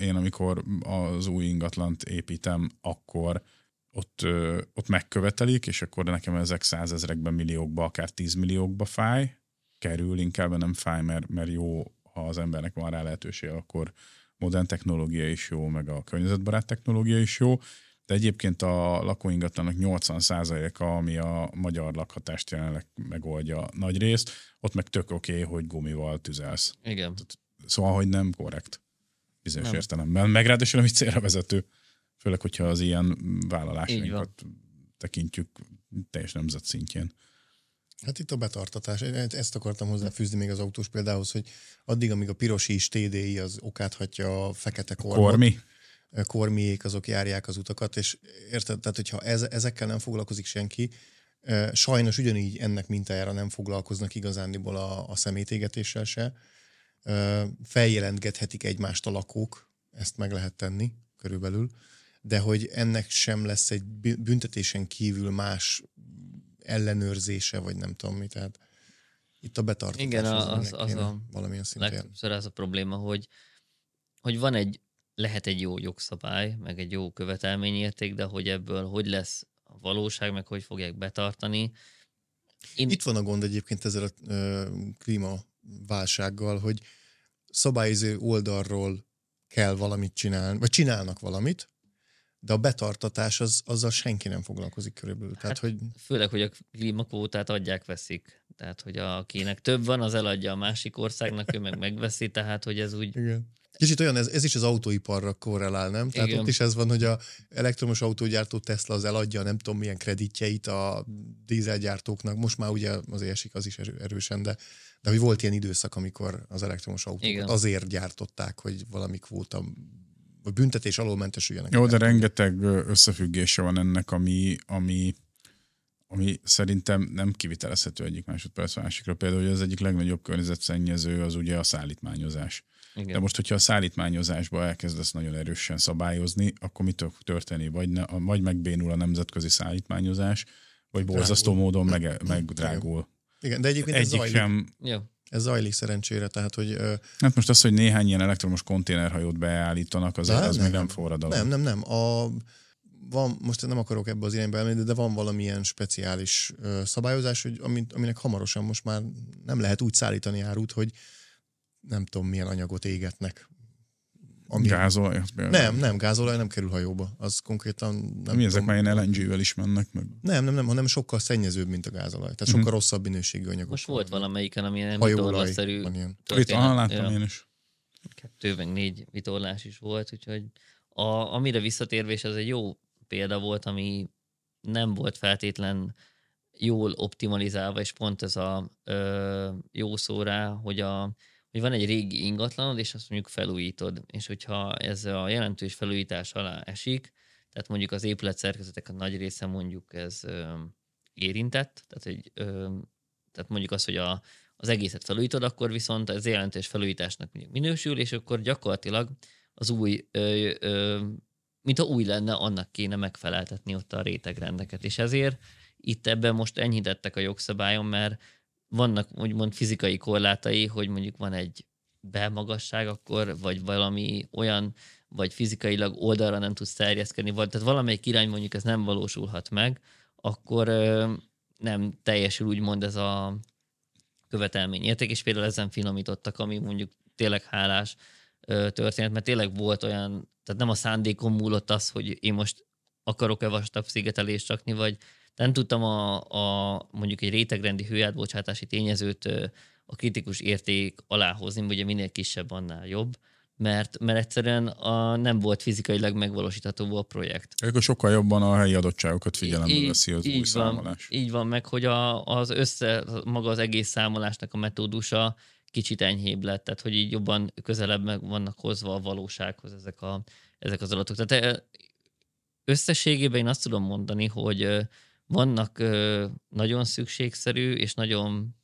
én amikor az új ingatlant építem, akkor ott, ott megkövetelik, és akkor nekem ezek százezrekben, milliókba, akár tízmilliókba fáj, kerül, inkább nem fáj, mert, mert jó, ha az embernek van rá lehetőség, akkor modern technológia is jó, meg a környezetbarát technológia is jó, de egyébként a lakóingatlanak 80%-a, ami a magyar lakhatást jelenleg megoldja nagy részt, ott meg tök oké, okay, hogy gumival tüzelsz. Igen. Szóval, hogy nem korrekt bizonyos nem. értelemben. Meg ráadásul ami célra vezető, főleg, hogyha az ilyen vállalásainkat tekintjük teljes nemzet szintjén. Hát itt a betartatás. Ezt akartam hozzáfűzni még az autós példához, hogy addig, amíg a piros is TDI az okáthatja a fekete kormot. Kormi? Kormiék azok járják az utakat, és érted, tehát hogyha ez, ezekkel nem foglalkozik senki, sajnos ugyanígy ennek mintájára nem foglalkoznak igazándiból a, a szemétégetéssel se. Feljelentgethetik egymást a lakók, ezt meg lehet tenni körülbelül, de hogy ennek sem lesz egy büntetésen kívül más ellenőrzése, vagy nem tudom mi, tehát itt a betartatás Igen, az, az, az a valamilyen szinten. az a probléma, hogy, hogy van egy, lehet egy jó jogszabály, meg egy jó követelményérték, de hogy ebből hogy lesz a valóság, meg hogy fogják betartani. Én... Itt van a gond egyébként ezzel a ö, klímaválsággal, hogy szabályozó oldalról kell valamit csinálni, vagy csinálnak valamit, de a betartatás az, azzal senki nem foglalkozik körülbelül. Tehát, hát, hogy... Főleg, hogy a klímakvótát adják-veszik. Tehát, hogy akinek több van, az eladja a másik országnak, ő meg megveszi, tehát, hogy ez úgy... Igen. Kicsit olyan, ez, ez is az autóiparra korrelál, nem? Tehát Igen. ott is ez van, hogy a elektromos autógyártó Tesla az eladja nem tudom milyen kreditjeit a dízelgyártóknak. Most már ugye azért esik az is erősen, de, de hogy volt ilyen időszak, amikor az elektromos autókat azért gyártották, hogy valami kvóta vagy büntetés alól mentesüljenek. Jó, de rengeteg összefüggése van ennek, ami, ami, ami szerintem nem kivitelezhető egyik másodperc másikra. Például, hogy az egyik legnagyobb környezetszennyező az ugye a szállítmányozás. Igen. De most, hogyha a szállítmányozásba elkezdesz nagyon erősen szabályozni, akkor mit történni? Vagy, ne, vagy megbénul a nemzetközi szállítmányozás, vagy borzasztó módon meg, megdrágul. Igen, de egyébként Egyik ez zajlik. sem ja. Ez zajlik szerencsére, tehát hogy... Hát most az, hogy néhány ilyen elektromos konténerhajót beállítanak, az, az nem, még nem forradalom. Nem, nem, nem. A, van, most nem akarok ebbe az irányba elmenni, de van valamilyen speciális ö, szabályozás, hogy amit, aminek hamarosan most már nem lehet úgy szállítani árut, hogy nem tudom milyen anyagot égetnek ami... Gázolaj? Nem, nem, gázolaj nem kerül hajóba. Az konkrétan nem Mi ezek már ilyen LNG-vel is mennek meg? Nem, nem, nem, hanem sokkal szennyezőbb, mint a gázolaj. Tehát sokkal mm. rosszabb minőségű anyagok. Most volt valamelyiken, ami ilyen vitorlaszerű Itt aha, láttam ja. én is. Kettő, meg négy vitorlás is volt, úgyhogy a, amire visszatérve, és ez egy jó példa volt, ami nem volt feltétlen jól optimalizálva, és pont ez a ö, jó szó rá, hogy a hogy van egy régi ingatlanod, és azt mondjuk felújítod, és hogyha ez a jelentős felújítás alá esik, tehát mondjuk az épületszerkezetek a nagy része mondjuk ez ö, érintett, tehát, egy, ö, tehát mondjuk az, hogy a, az egészet felújítod, akkor viszont ez jelentős felújításnak minősül, és akkor gyakorlatilag az új, ö, ö, a új lenne, annak kéne megfeleltetni ott a rétegrendeket. És ezért itt ebben most enyhítettek a jogszabályon, mert vannak úgymond fizikai korlátai, hogy mondjuk van egy belmagasság akkor, vagy valami olyan, vagy fizikailag oldalra nem tudsz terjeszkedni, vagy tehát valamelyik irány mondjuk ez nem valósulhat meg, akkor nem teljesül úgymond ez a követelmény érték, és például ezen finomítottak, ami mondjuk tényleg hálás történet, mert tényleg volt olyan, tehát nem a szándékom múlott az, hogy én most akarok-e vastag szigetelést rakni, vagy nem tudtam a, a mondjuk egy rétegrendi hőátbocsátási tényezőt a kritikus érték alá hozni, ugye minél kisebb, annál jobb, mert, mert egyszerűen a, nem volt fizikailag megvalósítható a projekt. Akkor sokkal jobban a helyi adottságokat figyelembe veszi az így új van, számolás. Így van, meg hogy a, az össze, maga az egész számolásnak a metódusa kicsit enyhébb lett, tehát hogy így jobban közelebb meg vannak hozva a valósághoz ezek, a, ezek az adatok. Tehát összességében én azt tudom mondani, hogy vannak ö, nagyon szükségszerű és nagyon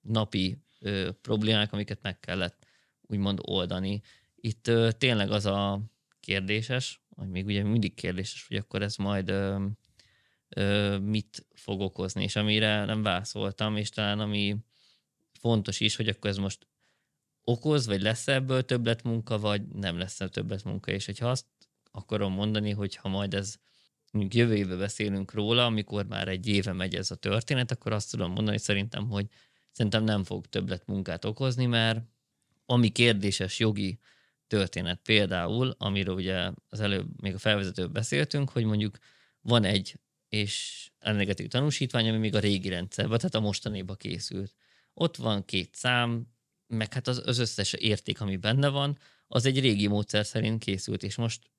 napi ö, problémák, amiket meg kellett úgymond oldani. Itt ö, tényleg az a kérdéses, vagy még ugye mindig kérdéses, hogy akkor ez majd ö, ö, mit fog okozni, és amire nem válaszoltam, és talán ami fontos is, hogy akkor ez most okoz, vagy lesz ebből többletmunka, vagy nem lesz többletmunka, és hogyha azt akarom mondani, hogy ha majd ez mondjuk jövő évben beszélünk róla, amikor már egy éve megy ez a történet, akkor azt tudom mondani szerintem, hogy szerintem nem fog többlet munkát okozni, mert ami kérdéses jogi történet. Például, amiről ugye az előbb még a felvezetőbb beszéltünk, hogy mondjuk van egy és energetikai tanúsítvány, ami még a régi rendszerben, tehát a mostanéba készült. Ott van két szám, meg hát az, az összes érték, ami benne van, az egy régi módszer szerint készült, és most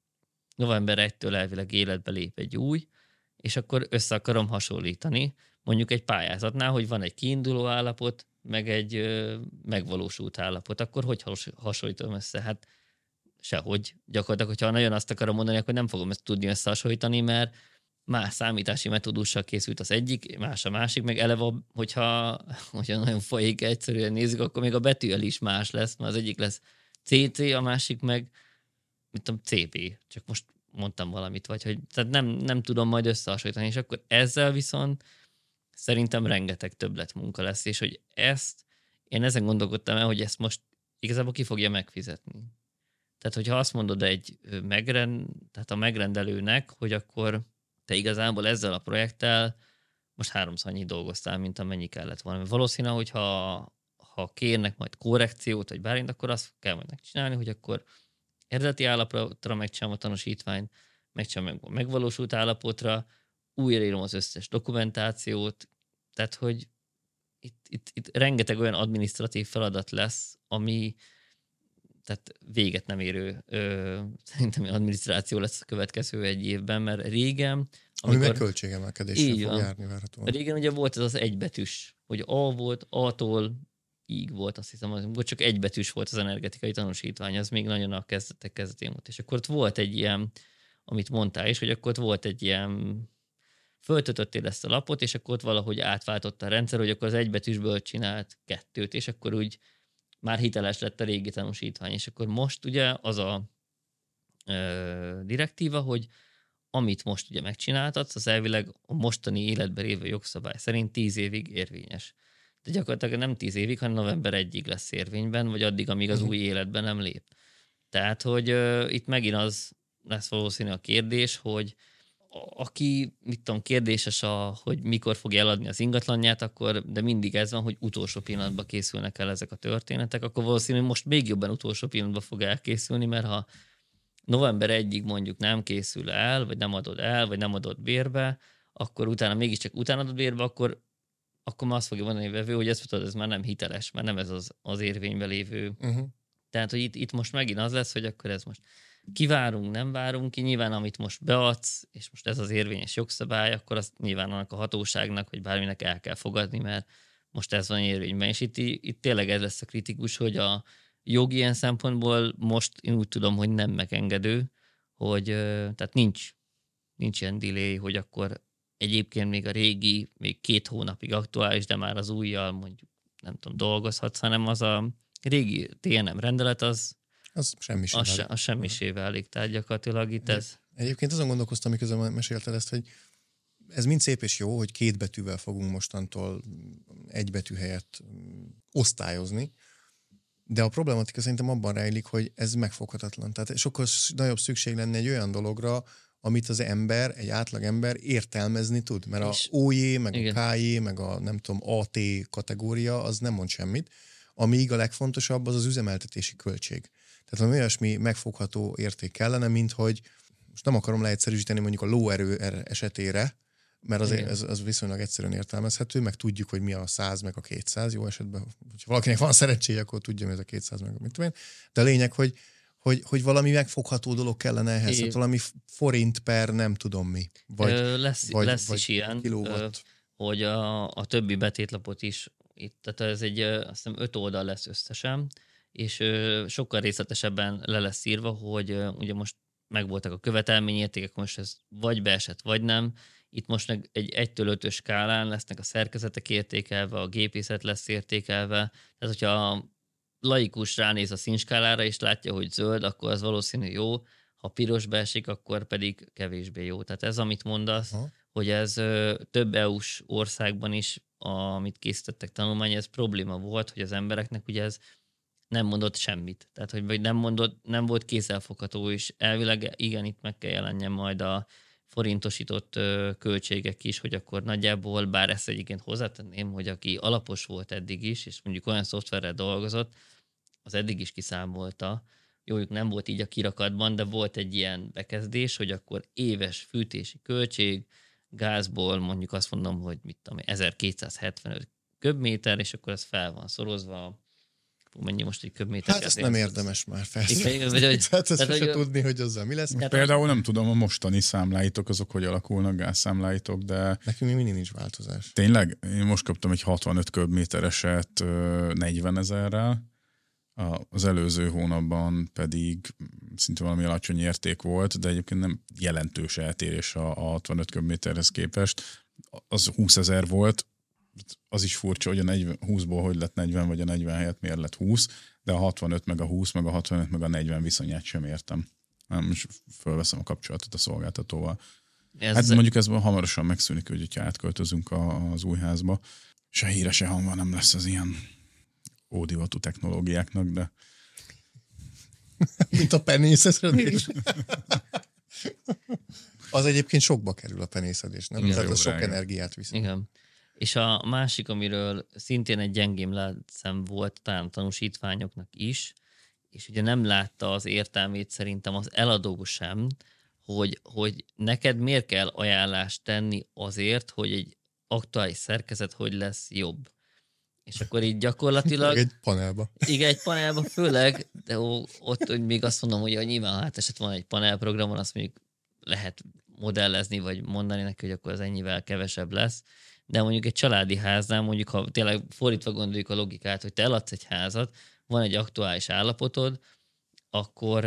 november 1-től elvileg életbe lép egy új, és akkor össze akarom hasonlítani, mondjuk egy pályázatnál, hogy van egy kiinduló állapot, meg egy ö, megvalósult állapot, akkor hogy hasonlítom össze? Hát sehogy. Gyakorlatilag, hogyha nagyon azt akarom mondani, akkor nem fogom ezt tudni összehasonlítani, mert más számítási metódussal készült az egyik, más a másik, meg eleve, hogyha, hogyha nagyon folyik egyszerűen nézzük, akkor még a betűjel is más lesz, mert az egyik lesz CC, a másik meg, mit tudom, CP. Csak most mondtam valamit, vagy hogy tehát nem, nem tudom majd összehasonlítani, és akkor ezzel viszont szerintem rengeteg többlet munka lesz, és hogy ezt, én ezen gondolkodtam el, hogy ezt most igazából ki fogja megfizetni. Tehát, hogyha azt mondod egy megrend, tehát a megrendelőnek, hogy akkor te igazából ezzel a projekttel most háromszor annyi dolgoztál, mint amennyi kellett volna. Valószínű, hogy ha, kérnek majd korrekciót, vagy bármint, akkor azt kell majd megcsinálni, hogy akkor eredeti állapotra megcsinálom a tanúsítványt, megcsinálom a megvalósult állapotra, újraírom az összes dokumentációt, tehát hogy itt, itt, itt rengeteg olyan administratív feladat lesz, ami tehát véget nem érő ö, szerintem adminisztráció lesz a következő egy évben, mert régen... Amikor, Ami meg költségemelkedéssel fog van. járni várhatóan. Régen ugye volt ez az egybetűs, hogy A volt, A-tól így volt, azt hiszem, hogy csak egybetűs volt az energetikai tanúsítvány, az még nagyon a kezdetek kezdetén volt. És akkor ott volt egy ilyen, amit mondtál is, hogy akkor ott volt egy ilyen föltötöttél ezt a lapot, és akkor ott valahogy átváltotta a rendszer, hogy akkor az egybetűsből csinált kettőt, és akkor úgy már hiteles lett a régi tanúsítvány. És akkor most ugye az a ö, direktíva, hogy amit most ugye megcsináltatsz, az elvileg a mostani életben lévő jogszabály szerint tíz évig érvényes. De gyakorlatilag nem tíz évig, hanem november egyig lesz érvényben, vagy addig, amíg az uh-huh. új életben nem lép. Tehát, hogy uh, itt megint az lesz valószínű a kérdés, hogy aki, mit tudom, kérdéses, a, hogy mikor fogja eladni az ingatlanját, akkor, de mindig ez van, hogy utolsó pillanatban készülnek el ezek a történetek, akkor valószínűleg most még jobban utolsó pillanatban fog elkészülni, mert ha november 1 mondjuk nem készül el, vagy nem adod el, vagy nem adod bérbe, akkor utána mégiscsak utána adod bérbe, akkor, akkor már azt fogja mondani a vevő, hogy ez, tudod, ez már nem hiteles, mert nem ez az, az érvényben lévő. Uh-huh. Tehát, hogy itt, itt most megint az lesz, hogy akkor ez most kivárunk, nem várunk ki, nyilván amit most beadsz, és most ez az érvényes jogszabály, akkor azt nyilván annak a hatóságnak, vagy bárminek el kell fogadni, mert most ez van érvényben. És itt, itt tényleg ez lesz a kritikus, hogy a jogi ilyen szempontból most én úgy tudom, hogy nem megengedő, hogy tehát nincs, nincs ilyen delay, hogy akkor egyébként még a régi, még két hónapig aktuális, de már az újjal mondjuk nem tudom, dolgozhatsz, hanem az a régi TNM rendelet az az semmisé az, se, az semmisé válik, tehát gyakorlatilag itt ez... Egyébként azon gondolkoztam, miközben mesélted ezt, hogy ez mind szép és jó, hogy két betűvel fogunk mostantól egy betű helyett mm, osztályozni, de a problematika szerintem abban rejlik, hogy ez megfoghatatlan. Tehát sokkal nagyobb szükség lenne egy olyan dologra, amit az ember, egy átlag ember értelmezni tud. Mert a OJ, meg igen. a KJ, meg a nem tudom, AT kategória, az nem mond semmit. Amíg a legfontosabb az az üzemeltetési költség. Tehát valami olyasmi megfogható érték kellene, mint hogy most nem akarom leegyszerűsíteni mondjuk a lóerő er- esetére, mert az, ez, az viszonylag egyszerűen értelmezhető, meg tudjuk, hogy mi a 100 meg a 200, jó esetben, hogyha valakinek van szerencséje, akkor tudja, mi ez a 200 meg a mit tudom én. De a lényeg, hogy, hogy, hogy valami megfogható dolog kellene ehhez, hát valami forint per nem tudom mi. Vagy, ö, lesz vagy, lesz vagy is ilyen, ö, hogy a, a többi betétlapot is itt, tehát ez egy, azt hiszem öt oldal lesz összesen, és sokkal részletesebben le lesz írva, hogy ugye most megvoltak a követelményértékek, most ez vagy beesett, vagy nem. Itt most egy 1-től 5 skálán lesznek a szerkezetek értékelve, a gépészet lesz értékelve. Tehát, hogyha laikus ránéz a színskálára, és látja, hogy zöld, akkor az valószínű jó, ha piros beesik, akkor pedig kevésbé jó. Tehát ez, amit mondasz, ha. hogy ez több EU-s országban is, amit készítettek tanulmány, ez probléma volt, hogy az embereknek ugye ez nem mondott semmit. Tehát, hogy vagy nem mondott, nem volt kézzelfogható, és elvileg igen, itt meg kell jelenjen majd a forintosított költségek is, hogy akkor nagyjából, bár ezt egyébként hozzátenném, hogy aki alapos volt eddig is, és mondjuk olyan szoftverrel dolgozott, az eddig is kiszámolta, jó, nem volt így a kirakatban, de volt egy ilyen bekezdés, hogy akkor éves fűtési költség, gázból mondjuk azt mondom, hogy mit tudom, 1275 köbméter, és akkor ez fel van szorozva mennyi most egy köbméter. Hát ezt nem érdemes már hogy, hát ezt hogy, tudni, hogy azzal mi lesz. Hát, Például nem tudom, a mostani számláitok, azok hogy alakulnak, gázszámláitok, de... Nekünk még mindig nincs változás. Tényleg? Én most kaptam egy 65 köbmétereset 40 ezerrel, az előző hónapban pedig szinte valami alacsony érték volt, de egyébként nem jelentős eltérés a, a 65 köbméterhez képest. Az 20 ezer volt, az is furcsa, hogy a 40, 20-ból hogy lett 40, vagy a 40 helyett miért lett 20, de a 65 meg a 20, meg a 65 meg a 40 viszonyát sem értem. Nem, most fölveszem a kapcsolatot a szolgáltatóval. Ez hát mondjuk ez hamarosan megszűnik, hogy ha átköltözünk az új házba, se híre, se hangva nem lesz az ilyen ódivatú technológiáknak, de... Mint a penészedés. az egyébként sokba kerül a penészedés, nem? Igen, Tehát az sok energiát visz. Igen. És a másik, amiről szintén egy gyengém látszem volt, talán tanúsítványoknak is, és ugye nem látta az értelmét szerintem az eladó sem, hogy, hogy neked miért kell ajánlást tenni azért, hogy egy aktuális szerkezet hogy lesz jobb. És akkor így gyakorlatilag... egy panelba. Igen, egy panelba főleg, de ott hogy még azt mondom, hogy nyilván hát eset van egy panelprogramon, azt mondjuk lehet modellezni, vagy mondani neki, hogy akkor az ennyivel kevesebb lesz, de mondjuk egy családi háznál, mondjuk ha tényleg fordítva gondoljuk a logikát, hogy te eladsz egy házat, van egy aktuális állapotod, akkor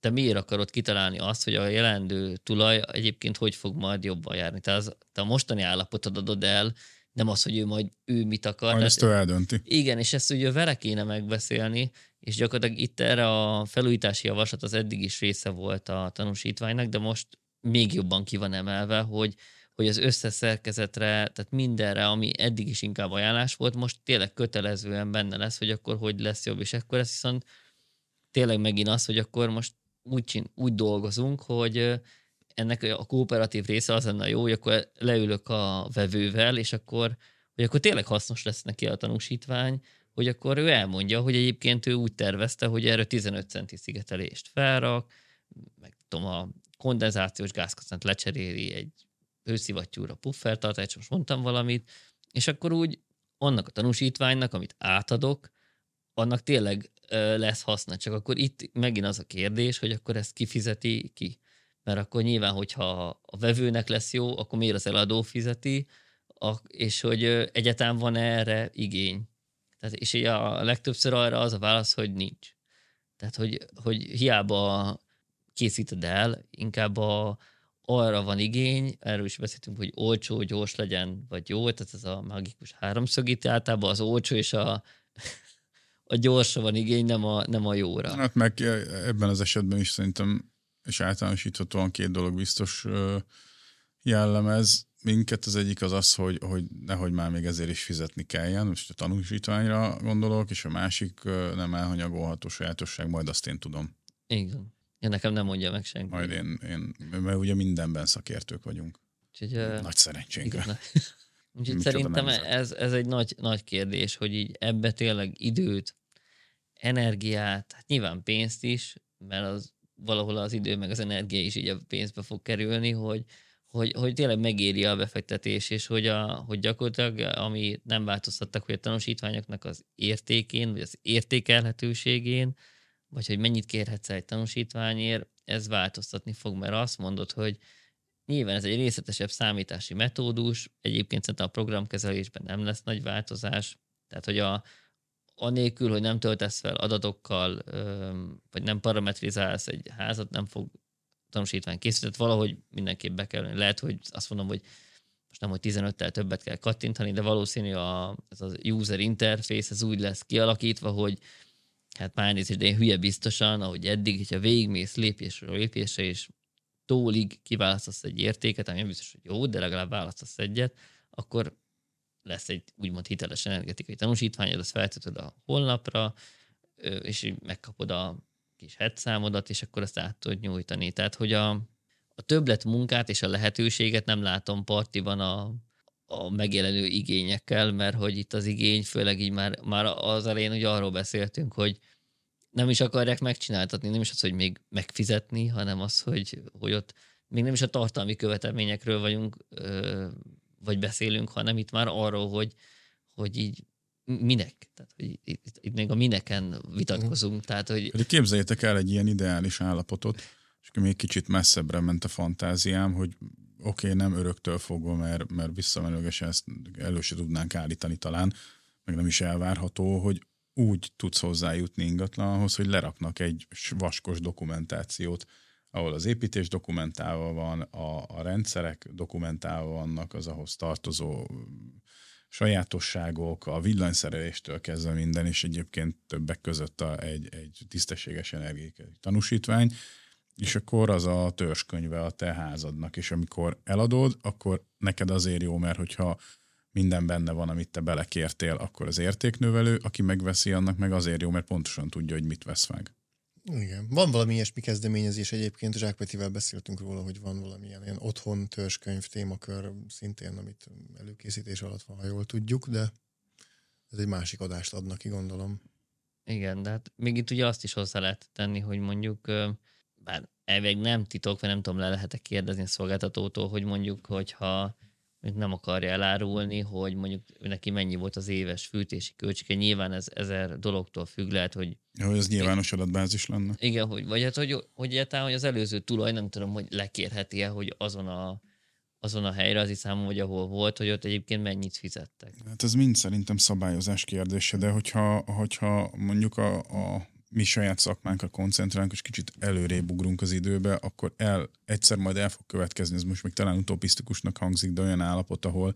te miért akarod kitalálni azt, hogy a jelendő tulaj egyébként hogy fog majd jobban járni? Te, az, te a mostani állapotod adod el, nem az, hogy ő majd ő mit akar. Majd ezt ő eldönti. Igen, és ezt ugye vele kéne megbeszélni, és gyakorlatilag itt erre a felújítási javaslat az eddig is része volt a tanúsítványnak, de most még jobban ki van emelve, hogy hogy az összeszerkezetre, tehát mindenre, ami eddig is inkább ajánlás volt, most tényleg kötelezően benne lesz, hogy akkor hogy lesz jobb, és akkor ez viszont tényleg megint az, hogy akkor most úgy, csin, úgy dolgozunk, hogy ennek a kooperatív része az lenne jó, hogy akkor leülök a vevővel, és akkor, hogy akkor tényleg hasznos lesz neki a tanúsítvány, hogy akkor ő elmondja, hogy egyébként ő úgy tervezte, hogy erre 15 centi szigetelést felrak, meg tudom, a kondenzációs gázkasználat lecseréli egy hőszivattyúra puffertartást, most mondtam valamit, és akkor úgy annak a tanúsítványnak, amit átadok, annak tényleg lesz haszna. Csak akkor itt megint az a kérdés, hogy akkor ezt kifizeti ki. Mert akkor nyilván, hogyha a vevőnek lesz jó, akkor miért az eladó fizeti, és hogy egyetem van erre igény. Tehát, és így a legtöbbször arra az a válasz, hogy nincs. Tehát, hogy, hogy hiába készíted el, inkább a, arra van igény, erről is beszéltünk, hogy olcsó, gyors legyen, vagy jó, tehát ez a magikus háromszög itt általában az olcsó és a, a gyorsra van igény, nem a, nem a jóra. Hát meg ebben az esetben is szerintem, és általánosíthatóan két dolog biztos jellemez minket. Az egyik az az, hogy, hogy nehogy már még ezért is fizetni kelljen, most a tanúsítványra gondolok, és a másik nem elhanyagolható sajátosság, majd azt én tudom. Igen. Ja, nekem nem mondja meg senki. Majd én, én mert ugye mindenben szakértők vagyunk. Úgyhogy, nagy szerencsénkre. Úgyhogy szerintem ez, ez egy nagy, nagy kérdés, hogy így ebbe tényleg időt, energiát, hát nyilván pénzt is, mert az valahol az idő meg az energia is így a pénzbe fog kerülni, hogy, hogy, hogy tényleg megéri a befektetés, és hogy, a, hogy gyakorlatilag, ami nem változtattak, hogy a tanúsítványoknak az értékén, vagy az értékelhetőségén, vagy hogy mennyit kérhetsz egy tanúsítványért, ez változtatni fog, mert azt mondod, hogy nyilván ez egy részletesebb számítási metódus, egyébként szerintem a programkezelésben nem lesz nagy változás, tehát hogy a, anélkül, hogy nem töltesz fel adatokkal, vagy nem parametrizálsz egy házat, nem fog tanúsítvány készített, valahogy mindenképp be kell Lehet, hogy azt mondom, hogy most nem, hogy 15-tel többet kell kattintani, de valószínű a, ez az user interface ez úgy lesz kialakítva, hogy hát már nézést, de én hülye biztosan, ahogy eddig, hogyha végigmész lépésről lépésre, és tólig kiválasztasz egy értéket, ami biztos, hogy jó, de legalább választasz egyet, akkor lesz egy úgymond hiteles energetikai tanúsítványod, azt felteted a honlapra, és megkapod a kis headszámodat, és akkor azt át tudod nyújtani. Tehát, hogy a, a többlet munkát és a lehetőséget nem látom partiban a, a megjelenő igényekkel, mert hogy itt az igény, főleg így már, már az elején ugye arról beszéltünk, hogy nem is akarják megcsináltatni, nem is az, hogy még megfizetni, hanem az, hogy, hogy ott még nem is a tartalmi követelményekről vagyunk, vagy beszélünk, hanem itt már arról, hogy, hogy így minek? Tehát, hogy itt, itt még a mineken vitatkozunk. Tehát, hogy... Hogy képzeljétek el egy ilyen ideális állapotot, és még kicsit messzebbre ment a fantáziám, hogy oké, okay, nem öröktől fogva, mert, mert visszamenőlegesen ezt elő se tudnánk állítani talán, meg nem is elvárható, hogy úgy tudsz hozzájutni ingatlanhoz, hogy leraknak egy vaskos dokumentációt, ahol az építés dokumentálva van, a, a rendszerek dokumentálva vannak, az ahhoz tartozó sajátosságok, a villanyszereléstől kezdve minden, és egyébként többek között a, egy, egy tisztességes energiai tanúsítvány, és akkor az a törzskönyve a te házadnak, és amikor eladod, akkor neked azért jó, mert hogyha minden benne van, amit te belekértél, akkor az értéknövelő, aki megveszi, annak meg azért jó, mert pontosan tudja, hogy mit vesz meg. Igen. Van valami ilyesmi kezdeményezés egyébként, Zsák Petivel beszéltünk róla, hogy van valamilyen ilyen otthon törzskönyv témakör szintén, amit előkészítés alatt van, ha jól tudjuk, de ez egy másik adást adnak ki, gondolom. Igen, de hát még itt ugye azt is hozzá lehet tenni, hogy mondjuk, bár elvég nem titok, vagy nem tudom, le lehet kérdezni a szolgáltatótól, hogy mondjuk, hogyha nem akarja elárulni, hogy mondjuk neki mennyi volt az éves fűtési költsége. Nyilván ez ezer dologtól függ, lehet, hogy... Ja, hogy ez nyilvános adatbázis lenne. Igen, hogy, vagy hát, hogy, hogy egyáltalán, hogy az előző tulaj nem tudom, hogy lekérheti-e, hogy azon a, azon a helyre, az számom, hogy ahol volt, hogy ott egyébként mennyit fizettek. Hát ez mind szerintem szabályozás kérdése, de hogyha, hogyha mondjuk a, a mi saját szakmánkra koncentrálunk, és kicsit előrébb ugrunk az időbe, akkor el, egyszer majd el fog következni, ez most még talán utopisztikusnak hangzik, de olyan állapot, ahol,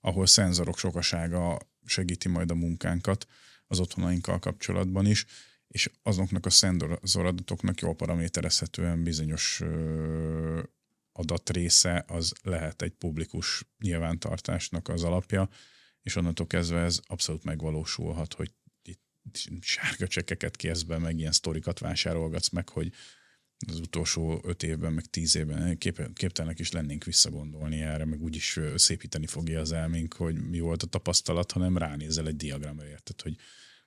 ahol szenzorok sokasága segíti majd a munkánkat az otthonainkkal kapcsolatban is, és azoknak a szenzoradatoknak jól paraméterezhetően bizonyos ö, adatrésze az lehet egy publikus nyilvántartásnak az alapja, és onnantól kezdve ez abszolút megvalósulhat, hogy sárga csekeket kérsz be, meg ilyen sztorikat vásárolgatsz meg, hogy az utolsó öt évben, meg tíz évben kép, képtelenek is lennénk visszagondolni erre, meg úgyis szépíteni fogja az elménk, hogy mi volt a tapasztalat, hanem ránézel egy diagramra, érted, hogy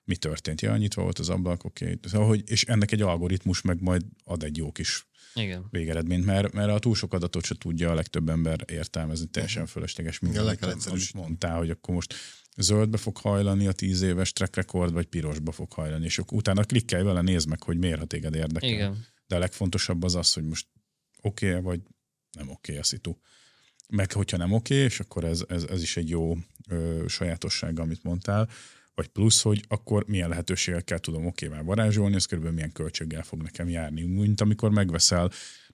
mi történt. Ja, nyitva volt az ablak, oké. Okay. Szóval, hogy, és ennek egy algoritmus meg majd ad egy jó kis Igen. végeredményt, mert, mert a túl sok adatot se tudja a legtöbb ember értelmezni, teljesen mhm. fölösleges minden, ja, amit mondtál, hogy akkor most zöldbe fog hajlani a tíz éves track record, vagy pirosba fog hajlani, és akkor utána klikkelj vele, nézd meg, hogy miért ha téged érdekel. Igen. De a legfontosabb az az, hogy most oké okay, vagy nem oké okay a szitu. Meg hogyha nem oké, okay, és akkor ez, ez, ez is egy jó ö, sajátosság, amit mondtál, vagy plusz, hogy akkor milyen lehetőségekkel tudom okével varázsolni, ez körülbelül milyen költséggel fog nekem járni. Mint amikor megveszel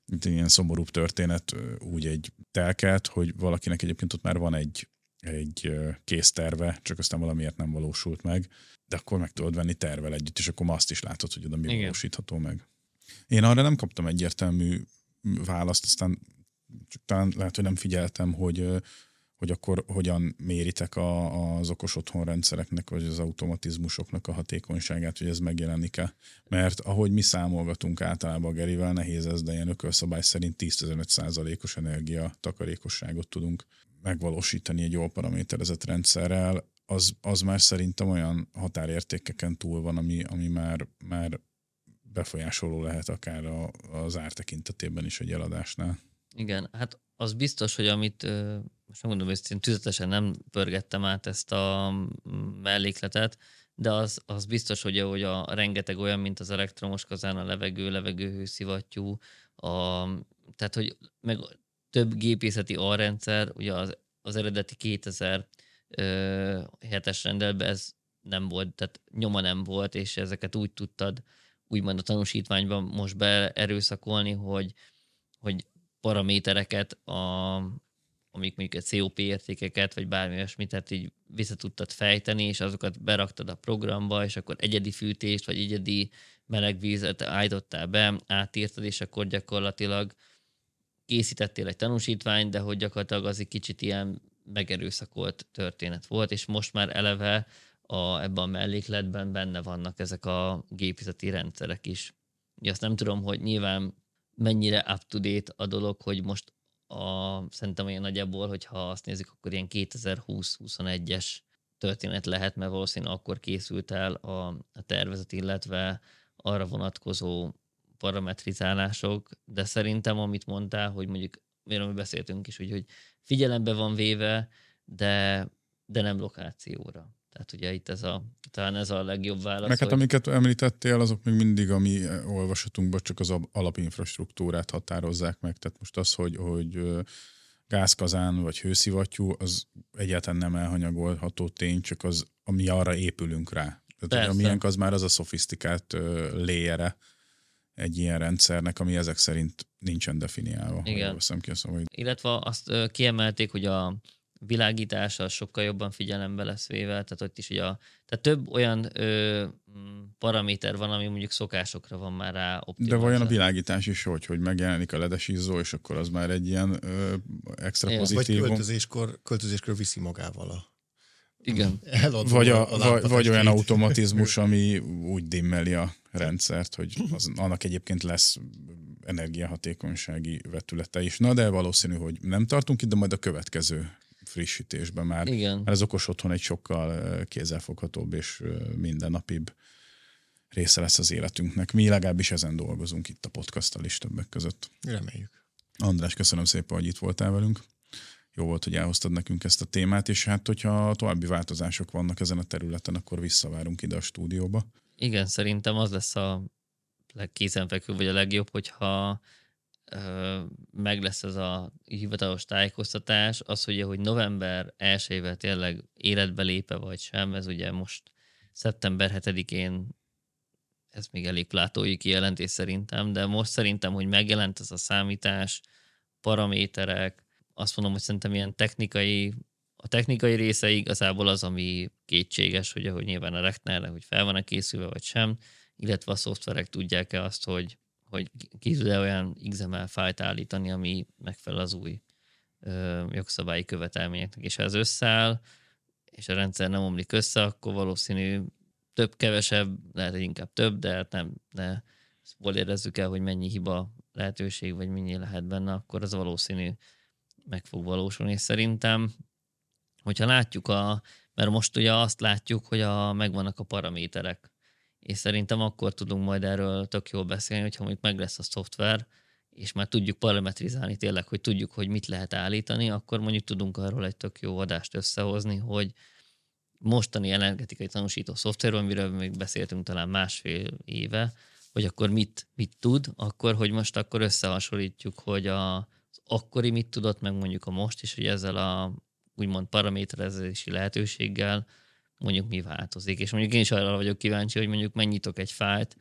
mint egy ilyen szomorúbb történet, úgy egy telket, hogy valakinek egyébként ott már van egy egy készterve, csak aztán valamiért nem valósult meg, de akkor meg tudod venni tervel együtt, és akkor azt is látod, hogy oda mi Igen. valósítható meg. Én arra nem kaptam egyértelmű választ, aztán csak talán lehet, hogy nem figyeltem, hogy, hogy akkor hogyan méritek a, az okos otthonrendszereknek, vagy az automatizmusoknak a hatékonyságát, hogy ez megjelenik-e. Mert ahogy mi számolgatunk általában a Gerivel, nehéz ez, de ilyen ökölszabály szerint 10-15 os energia takarékosságot tudunk megvalósítani egy jól paraméterezett rendszerrel, az, az már szerintem olyan határértékeken túl van, ami, ami már, már befolyásoló lehet akár a, az ár tekintetében is egy eladásnál. Igen, hát az biztos, hogy amit, most mondom, hogy én tüzetesen nem pörgettem át ezt a mellékletet, de az, az biztos, hogy, hogy a rengeteg olyan, mint az elektromos kazán, a levegő, levegőhőszivattyú, a, tehát, hogy meg több gépészeti alrendszer, ugye az, az eredeti 2000 ö, hetes rendelben ez nem volt, tehát nyoma nem volt, és ezeket úgy tudtad úgymond a tanúsítványban most beerőszakolni, hogy, hogy paramétereket, a, amik mondjuk egy COP értékeket, vagy bármi olyasmit, tehát így vissza tudtad fejteni, és azokat beraktad a programba, és akkor egyedi fűtést, vagy egyedi melegvízet állítottál be, átírtad, és akkor gyakorlatilag készítettél egy tanúsítványt, de hogy gyakorlatilag az egy kicsit ilyen megerőszakolt történet volt, és most már eleve a, ebben a mellékletben benne vannak ezek a gépészeti rendszerek is. Ugye azt nem tudom, hogy nyilván mennyire up-to-date a dolog, hogy most a, szerintem olyan nagyjából, hogyha azt nézik, akkor ilyen 2020-21-es történet lehet, mert valószínűleg akkor készült el a, a tervezet, illetve arra vonatkozó parametrizálások, de szerintem, amit mondtál, hogy mondjuk, miről mi beszéltünk is, hogy, hogy figyelembe van véve, de, de nem lokációra. Tehát ugye itt ez a, talán ez a legjobb válasz. Meg hát hogy... amiket említettél, azok még mindig a mi olvasatunkban csak az alapinfrastruktúrát határozzák meg. Tehát most az, hogy, hogy gázkazán vagy hőszivattyú, az egyáltalán nem elhanyagolható tény, csak az, ami arra épülünk rá. Tehát a miénk az már az a szofisztikált léjere egy ilyen rendszernek, ami ezek szerint nincsen definiálva. Igen. Ki a hogy... Illetve azt kiemelték, hogy a világítása sokkal jobban figyelembe lesz véve, tehát ott is ugye a, tehát több olyan ö, paraméter van, ami mondjuk szokásokra van már rá optimalizálva. De vajon a világítás is hogy, hogy megjelenik a ledes izzó, és akkor az már egy ilyen ö, extra Igen. pozitív. Vagy költözéskor, költözéskor viszi magával a igen. vagy, a, a vagy, vagy olyan automatizmus, ami úgy dimmeli a rendszert, hogy az, annak egyébként lesz energiahatékonysági vetülete is. Na, de valószínű, hogy nem tartunk itt, de majd a következő frissítésben már. Igen. Mert az okos otthon egy sokkal kézzelfoghatóbb és mindennapibb része lesz az életünknek. Mi legalábbis ezen dolgozunk itt a podcasttal is többek között. Reméljük. András, köszönöm szépen, hogy itt voltál velünk. Jó volt, hogy elhoztad nekünk ezt a témát, és hát, hogyha további változások vannak ezen a területen, akkor visszavárunk ide a stúdióba. Igen, szerintem az lesz a legkézenfekvő, vagy a legjobb, hogyha meg lesz ez a hivatalos tájékoztatás, az, hogy, hogy november 1 tényleg életbe lépe vagy sem, ez ugye most szeptember 7-én ez még elég plátói kijelentés szerintem, de most szerintem, hogy megjelent ez a számítás, paraméterek, azt mondom, hogy szerintem ilyen technikai, a technikai része igazából az, ami kétséges, hogy ahogy nyilván a Rechtnerre, hogy fel van-e készülve vagy sem, illetve a szoftverek tudják-e azt, hogy hogy ki tud-e olyan XML fájlt állítani, ami megfelel az új ö, jogszabályi követelményeknek, és ha ez összeáll, és a rendszer nem omlik össze, akkor valószínű több-kevesebb, lehet, hogy inkább több, de hát nem, de hol érezzük el, hogy mennyi hiba lehetőség, vagy mennyi lehet benne, akkor az valószínű meg fog valósulni. És szerintem, hogyha látjuk a, mert most ugye azt látjuk, hogy a, megvannak a paraméterek, és szerintem akkor tudunk majd erről tök jól beszélni, hogyha mondjuk meg lesz a szoftver, és már tudjuk parametrizálni tényleg, hogy tudjuk, hogy mit lehet állítani, akkor mondjuk tudunk arról egy tök jó adást összehozni, hogy mostani energetikai tanúsító szoftver, amiről még beszéltünk talán másfél éve, hogy akkor mit, mit tud, akkor, hogy most akkor összehasonlítjuk, hogy a, akkori mit tudott, meg mondjuk a most is, hogy ezzel a úgymond paraméterezési lehetőséggel mondjuk mi változik. És mondjuk én is arra vagyok kíváncsi, hogy mondjuk megnyitok egy fájlt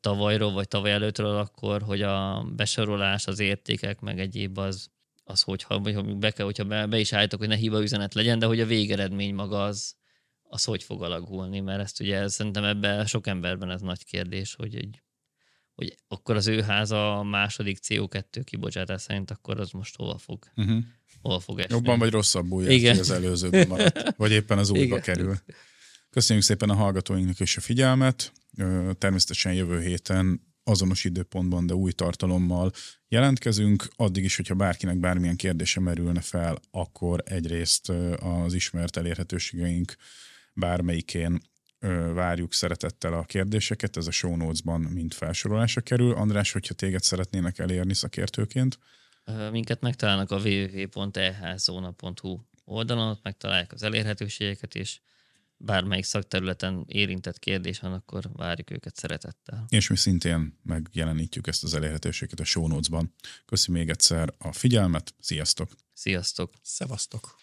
tavalyról vagy tavaly előttről akkor, hogy a besorolás, az értékek, meg egyéb az, az hogyha, vagy be kell, hogyha be, be is állítok, hogy ne hiba üzenet legyen, de hogy a végeredmény maga az, az hogy fog alagulni, mert ezt ugye szerintem ebben sok emberben ez nagy kérdés, hogy egy hogy akkor az ő háza a második CO2 kibocsátás szerint akkor az most hova fog, uh-huh. hova fog esni. Jobban vagy rosszabbul jár Igen. az előzőben maradt, vagy éppen az újba Igen. kerül. Köszönjük szépen a hallgatóinknak és a figyelmet. Természetesen jövő héten azonos időpontban, de új tartalommal jelentkezünk. Addig is, hogyha bárkinek bármilyen kérdése merülne fel, akkor egyrészt az ismert elérhetőségeink bármelyikén várjuk szeretettel a kérdéseket, ez a show notes-ban mind felsorolásra kerül. András, hogyha téged szeretnének elérni szakértőként? Minket megtalálnak a www.ehzona.hu oldalon, ott megtalálják az elérhetőségeket, és bármelyik szakterületen érintett kérdés van, akkor várjuk őket szeretettel. És mi szintén megjelenítjük ezt az elérhetőséget a show notes-ban. Köszi még egyszer a figyelmet, sziasztok! Sziasztok! Szevasztok!